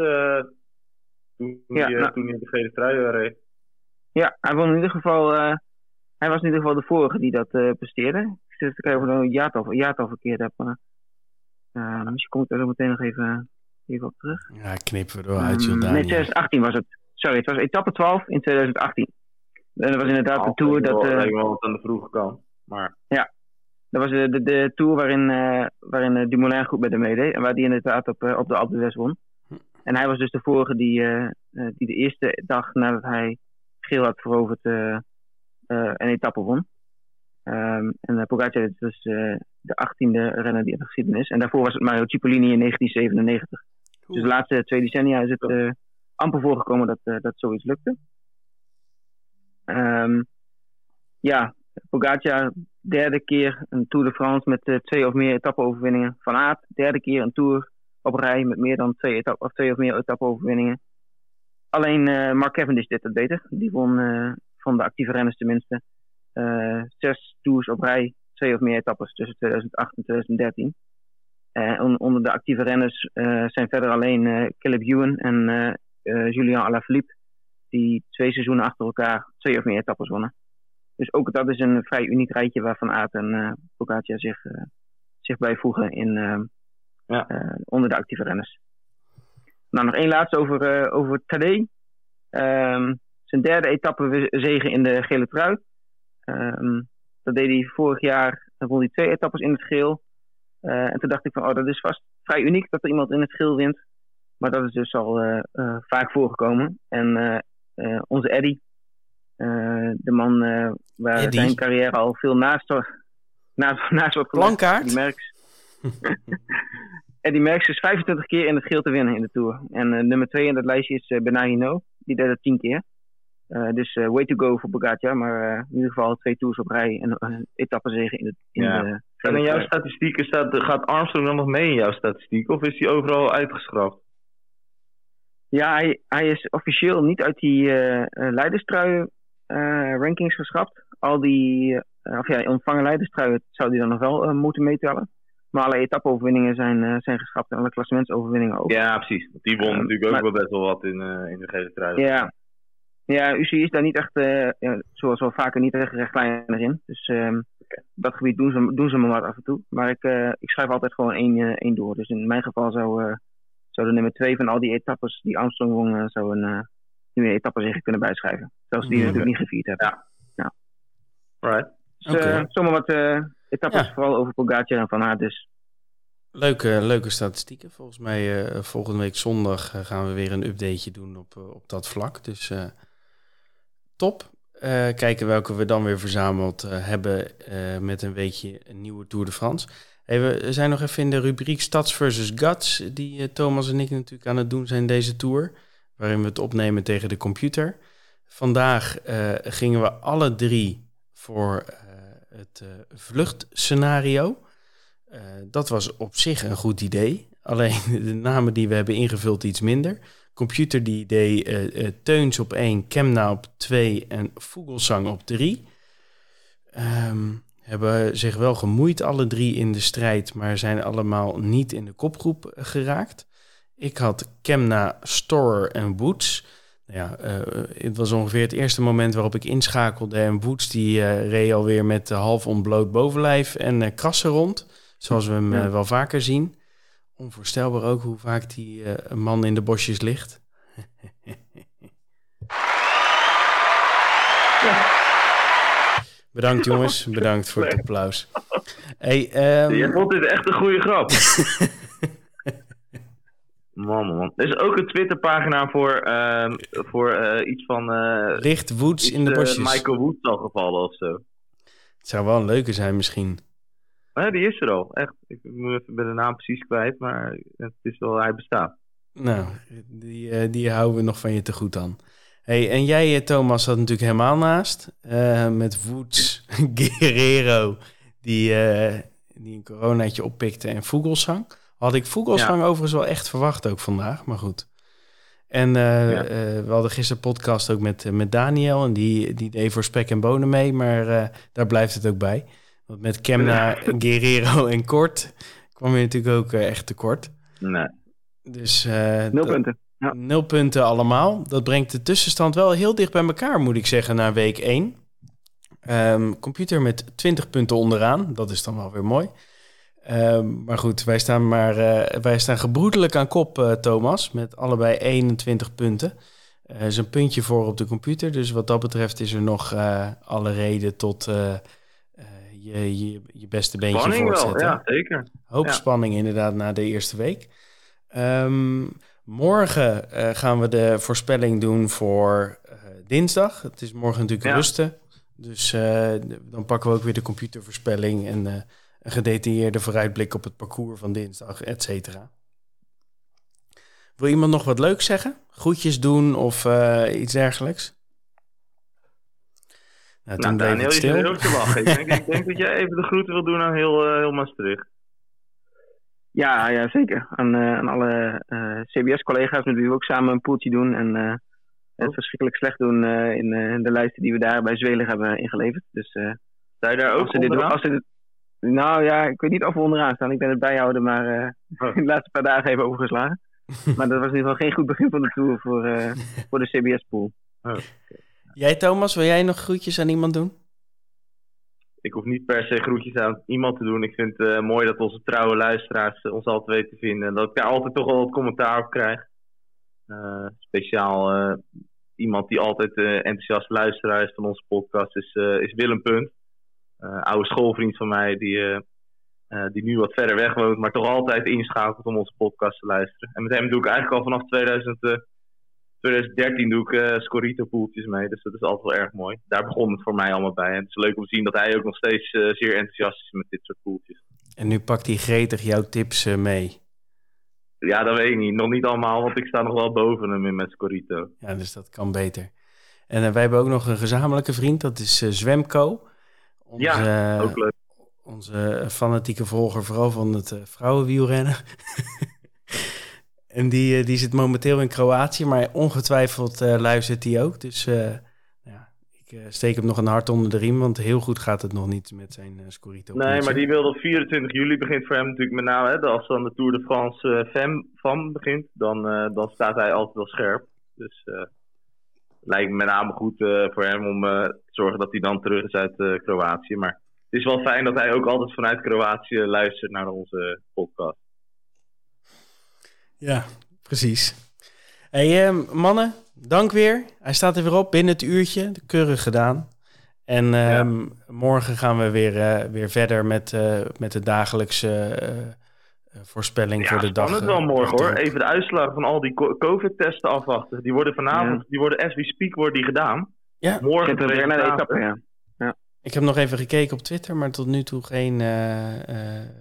toen, ja, hij, nou, toen hij de gele trui reed. Ja, hij, won in ieder geval, uh, hij was in ieder geval de vorige die dat uh, presteerde. Ik zit te kijken of ik een jaartal, verkeerd heb. Maar, uh, misschien kom ik er zo meteen nog even, even op terug. Ja, knippen we eruit, um, Nee, 2018 was het. Sorry, het was etappe 12 in 2018. En dat was inderdaad de tour dat... Uh, ik wel wat aan de vroege kant. Maar... Ja, dat was de, de, de tour waarin, uh, waarin Dumoulin goed met hem meedeed. En waar die inderdaad op, op de Alpe d'Huez won. En hij was dus de vorige die, uh, die de eerste dag nadat hij geel had veroverd uh, een etappe won. Um, en Pogacar is dus de achttiende renner die in de geschiedenis. En daarvoor was het Mario Cipollini in 1997. Dus de laatste twee decennia is het amper voorgekomen dat, dat zoiets lukte. Um, ja, Pogacar derde keer een Tour de France met twee of meer etappe-overwinningen. Van Aert, derde keer een Tour op rij met meer dan twee, etappe, of twee of meer etappe-overwinningen. Alleen Mark Cavendish deed het beter. Die won van de actieve renners tenminste zes Tours op rij, twee of meer etappes tussen 2008 en 2013. Uh, onder de actieve renners zijn verder alleen Caleb Ewan en Julian Alaphilippe, die twee seizoenen achter elkaar twee of meer etappes wonnen. Dus ook dat is een vrij uniek rijtje waarvan Aert en Pogacar zich, zich bijvoegen in, ja. onder de actieve renners. Nou, nog één laatste over, over Tadej. Um, zijn derde etappe zegen in de gele trui. Um, dat deed hij vorig jaar, dan won hij twee etappes in het geel. Uh, en toen dacht ik van, oh, dat is vast vrij uniek dat er iemand in het geel wint. Maar dat is dus al uh, uh, vaak voorgekomen. En onze Eddy, de man waar Eddie. zijn carrière al veel naast, naast, naast wordt gelegd. Eddie Merckx. Eddie Merckx is 25 keer in het geel te winnen in de Tour. En nummer 2 in dat lijstje is uh, Benahino. Die deed het 10 keer. Uh, dus way to go voor Bogatia. Maar in ieder geval twee tours op rij en een etappezege in, de, in ja. de... En in jouw statistieken staat, gaat Armstrong dan nog mee in jouw statistiek? Of is hij overal uitgeschrapt? Ja, hij, hij is officieel niet uit die leiderstrui rankings geschrapt. Al die, of ja, ontvangen leiderstrui zou hij dan nog wel moeten meetellen. Maar alle etappeoverwinningen zijn, zijn geschrapt en alle klassementsoverwinningen ook. Ja, precies. Die won natuurlijk ook maar, wel best wel wat in, in de gele trui. Ja, ja, UCI is daar niet echt, uh, ja, zoals wel vaker, niet echt rechtlijnig in. Dus uh, dat gebied doen ze, doen ze me maar af en toe. Maar ik, uh, ik schrijf altijd gewoon één, uh, één door. Dus in mijn geval zou, zou de nummer twee van al die etappes die Armstrong won, zou een nieuwe etappe zich kunnen bijschrijven. Zelfs die mm, natuurlijk niet gevierd hebben. Ja. ja. Right. Dus okay. zomaar wat etappes, ja. vooral over Pogacar en Van Aert dus. Leuke, leuke statistieken. Volgens mij volgende week zondag gaan we weer een updateje doen op, op dat vlak. Dus top. Kijken welke we dan weer verzameld hebben met een weekje een nieuwe Tour de France. Hey, we zijn nog even in de rubriek Stads versus Guts, die Thomas en ik natuurlijk aan het doen zijn deze Tour. Waarin we het opnemen tegen de computer. Vandaag gingen we alle drie voor het vluchtscenario. dat was op zich een goed idee. Alleen de namen die we hebben ingevuld iets minder. Computer die deed uh, Teuns op 1, Kemna op 2 en Vogelsang op 3. Um, ehm, hebben zich wel gemoeid, alle drie in de strijd, maar zijn allemaal niet in de kopgroep geraakt. Ik had Kemna, Storer en Woods. Ja, uh, het was ongeveer het eerste moment waarop ik inschakelde. En Woods die uh, reed alweer met half ontbloot bovenlijf en krassen rond. Zoals we hem wel vaker zien. Onvoorstelbaar ook hoe vaak die man in de bosjes ligt. ja. Bedankt jongens, bedankt voor het applaus. Hey, um... Jij vond dit echt een goede grap. man, man. Er is ook een Twitterpagina voor, uh, voor uh, iets van... Uh, Licht Woods in de bosjes. Michael Woods al gevallen of zo. Het zou wel een leuke zijn misschien. Ja, die is er al. Echt. Ik moet even bij de naam precies kwijt, maar het is wel, hij bestaat. Nou, die, die houden we nog van je te goed aan. Hey, en jij, eh, Thomas, zat natuurlijk helemaal naast. Met Woods, Guerrero, die, die een coronaatje oppikte en Vogelsang. Had ik Vogelsang ja. overigens wel echt verwacht ook vandaag, maar goed. En ja. we hadden gisteren podcast ook met, met Daniel. En die, die deed voor spek en bonen mee, maar daar blijft het ook bij. Want met Kemna, Guerrero en Kort kwam je natuurlijk ook echt tekort. Nee. Dus, nul punten. Ja. Nul punten allemaal. Dat brengt de tussenstand wel heel dicht bij elkaar, moet ik zeggen, naar week 1. Um, ehm, computer met 20 punten onderaan. Dat is dan wel weer mooi. Um, maar goed, wij staan, maar, uh, wij staan gebroedelijk aan kop, uh, Thomas. Met allebei 21 punten. Er is een puntje voor op de computer. Dus wat dat betreft is er nog alle reden tot je, je, je beste beentje spanning voortzetten. Wel, ja, zeker. Hoop ja. spanning inderdaad na de eerste week. Um, morgen gaan we de voorspelling doen voor dinsdag. Het is morgen natuurlijk ja. rusten. Dus dan pakken we ook weer de computervoorspelling en een gedetailleerde vooruitblik op het parcours van dinsdag, et cetera. Wil iemand nog wat leuks zeggen? Groetjes doen of iets dergelijks? Nou, Nou, toen bleef Daniel, het stil. heel te lachen. ik, denk, ik denk dat jij even de groeten wil doen aan heel, eh, heel Maastricht. Ja, ja zeker. Aan, eh, aan alle eh, CBS-collega's met wie we ook samen een poeltje doen. En eh, het Oh. verschrikkelijk slecht doen eh, in eh, de lijsten die we daar bij Zwelig hebben ingeleverd. Dus eh, je daar ook als ze dit als ze dit, nou ja, ik weet niet of we onderaan staan. Ik ben het bijhouden, maar eh, Oh. de laatste paar dagen even overgeslagen. maar dat was in ieder geval geen goed begin van de Tour voor, eh, voor de CBS-pool. Jij Thomas, wil jij nog groetjes aan iemand doen? Ik hoef niet per se groetjes aan iemand te doen. Ik vind het eh, mooi dat onze trouwe luisteraars ons altijd weten te vinden. En dat ik daar altijd toch wel wat commentaar op krijg. Eh, speciaal eh, iemand die altijd eh, enthousiast luisteraar is van onze podcast is, eh, is Willem Punt. Eh, oude schoolvriend van mij die, eh, eh, die nu wat verder weg woont, maar toch altijd inschakelt om onze podcast te luisteren. En met hem doe ik eigenlijk al vanaf 2000, eh, 2013 doe ik eh Scorito poeltjes mee, dus dat is altijd wel erg mooi. Daar begon het voor mij allemaal bij. En het is leuk om te zien dat hij ook nog steeds zeer enthousiast is met dit soort poeltjes. En nu pakt hij gretig jouw tips mee. Ja, dat weet ik niet. Nog niet allemaal, want ik sta nog wel boven hem in met Scorito. Ja, dus dat kan beter. En wij hebben ook nog een gezamenlijke vriend, dat is eh, Zwemco. Onze, Ja, Ook leuk. onze fanatieke volger, vooral van het eh, vrouwenwielrennen. en die, eh, die zit momenteel in Kroatië, maar ongetwijfeld eh, luistert hij ook. Dus ja, ik steek hem nog een hart onder de riem, want heel goed gaat het nog niet met zijn uh, Scorito. Nee, maar die wilde op 24 juli begint voor hem natuurlijk met name. Hè, als dan de Tour de France uh, Fem van begint, dan, uh, dan staat hij altijd wel scherp. Dus lijkt me met name goed voor hem om zorgen dat hij dan terug is uit uh, Kroatië. Maar het is wel fijn dat hij ook altijd vanuit Kroatië luistert naar onze podcast. Ja, precies. Hey, uh, mannen, dank weer. Hij staat er weer op binnen het uurtje. Keurig gedaan. En ja. morgen gaan we weer, uh, weer verder met, met de dagelijkse voorspelling ja, voor de dag. Ja, het wel morgen hoor. Even de uitslag van al die COVID-testen afwachten. Die worden vanavond, ja. die worden as we speak, worden die gedaan. Ja, morgen de weer naar de etappe, ja. ja. Ik heb nog even gekeken op Twitter, maar tot nu toe geen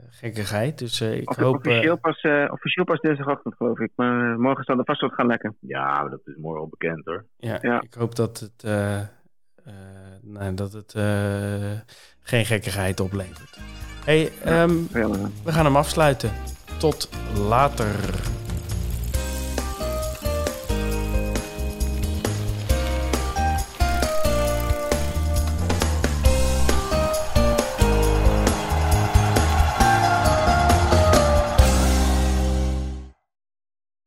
gekkigheid. Dus ik of, hoop... Officieel pas, officieel pas dinsdagochtend, geloof ik. Maar morgen zal er vast wat gaan lekken. Ja, dat is morgen al bekend hoor. Ja, ja. ik hoop dat het, uh, uh, nou, dat het uh, geen gekkigheid oplevert. hey, um, ja, we gaan hem afsluiten. Tot later.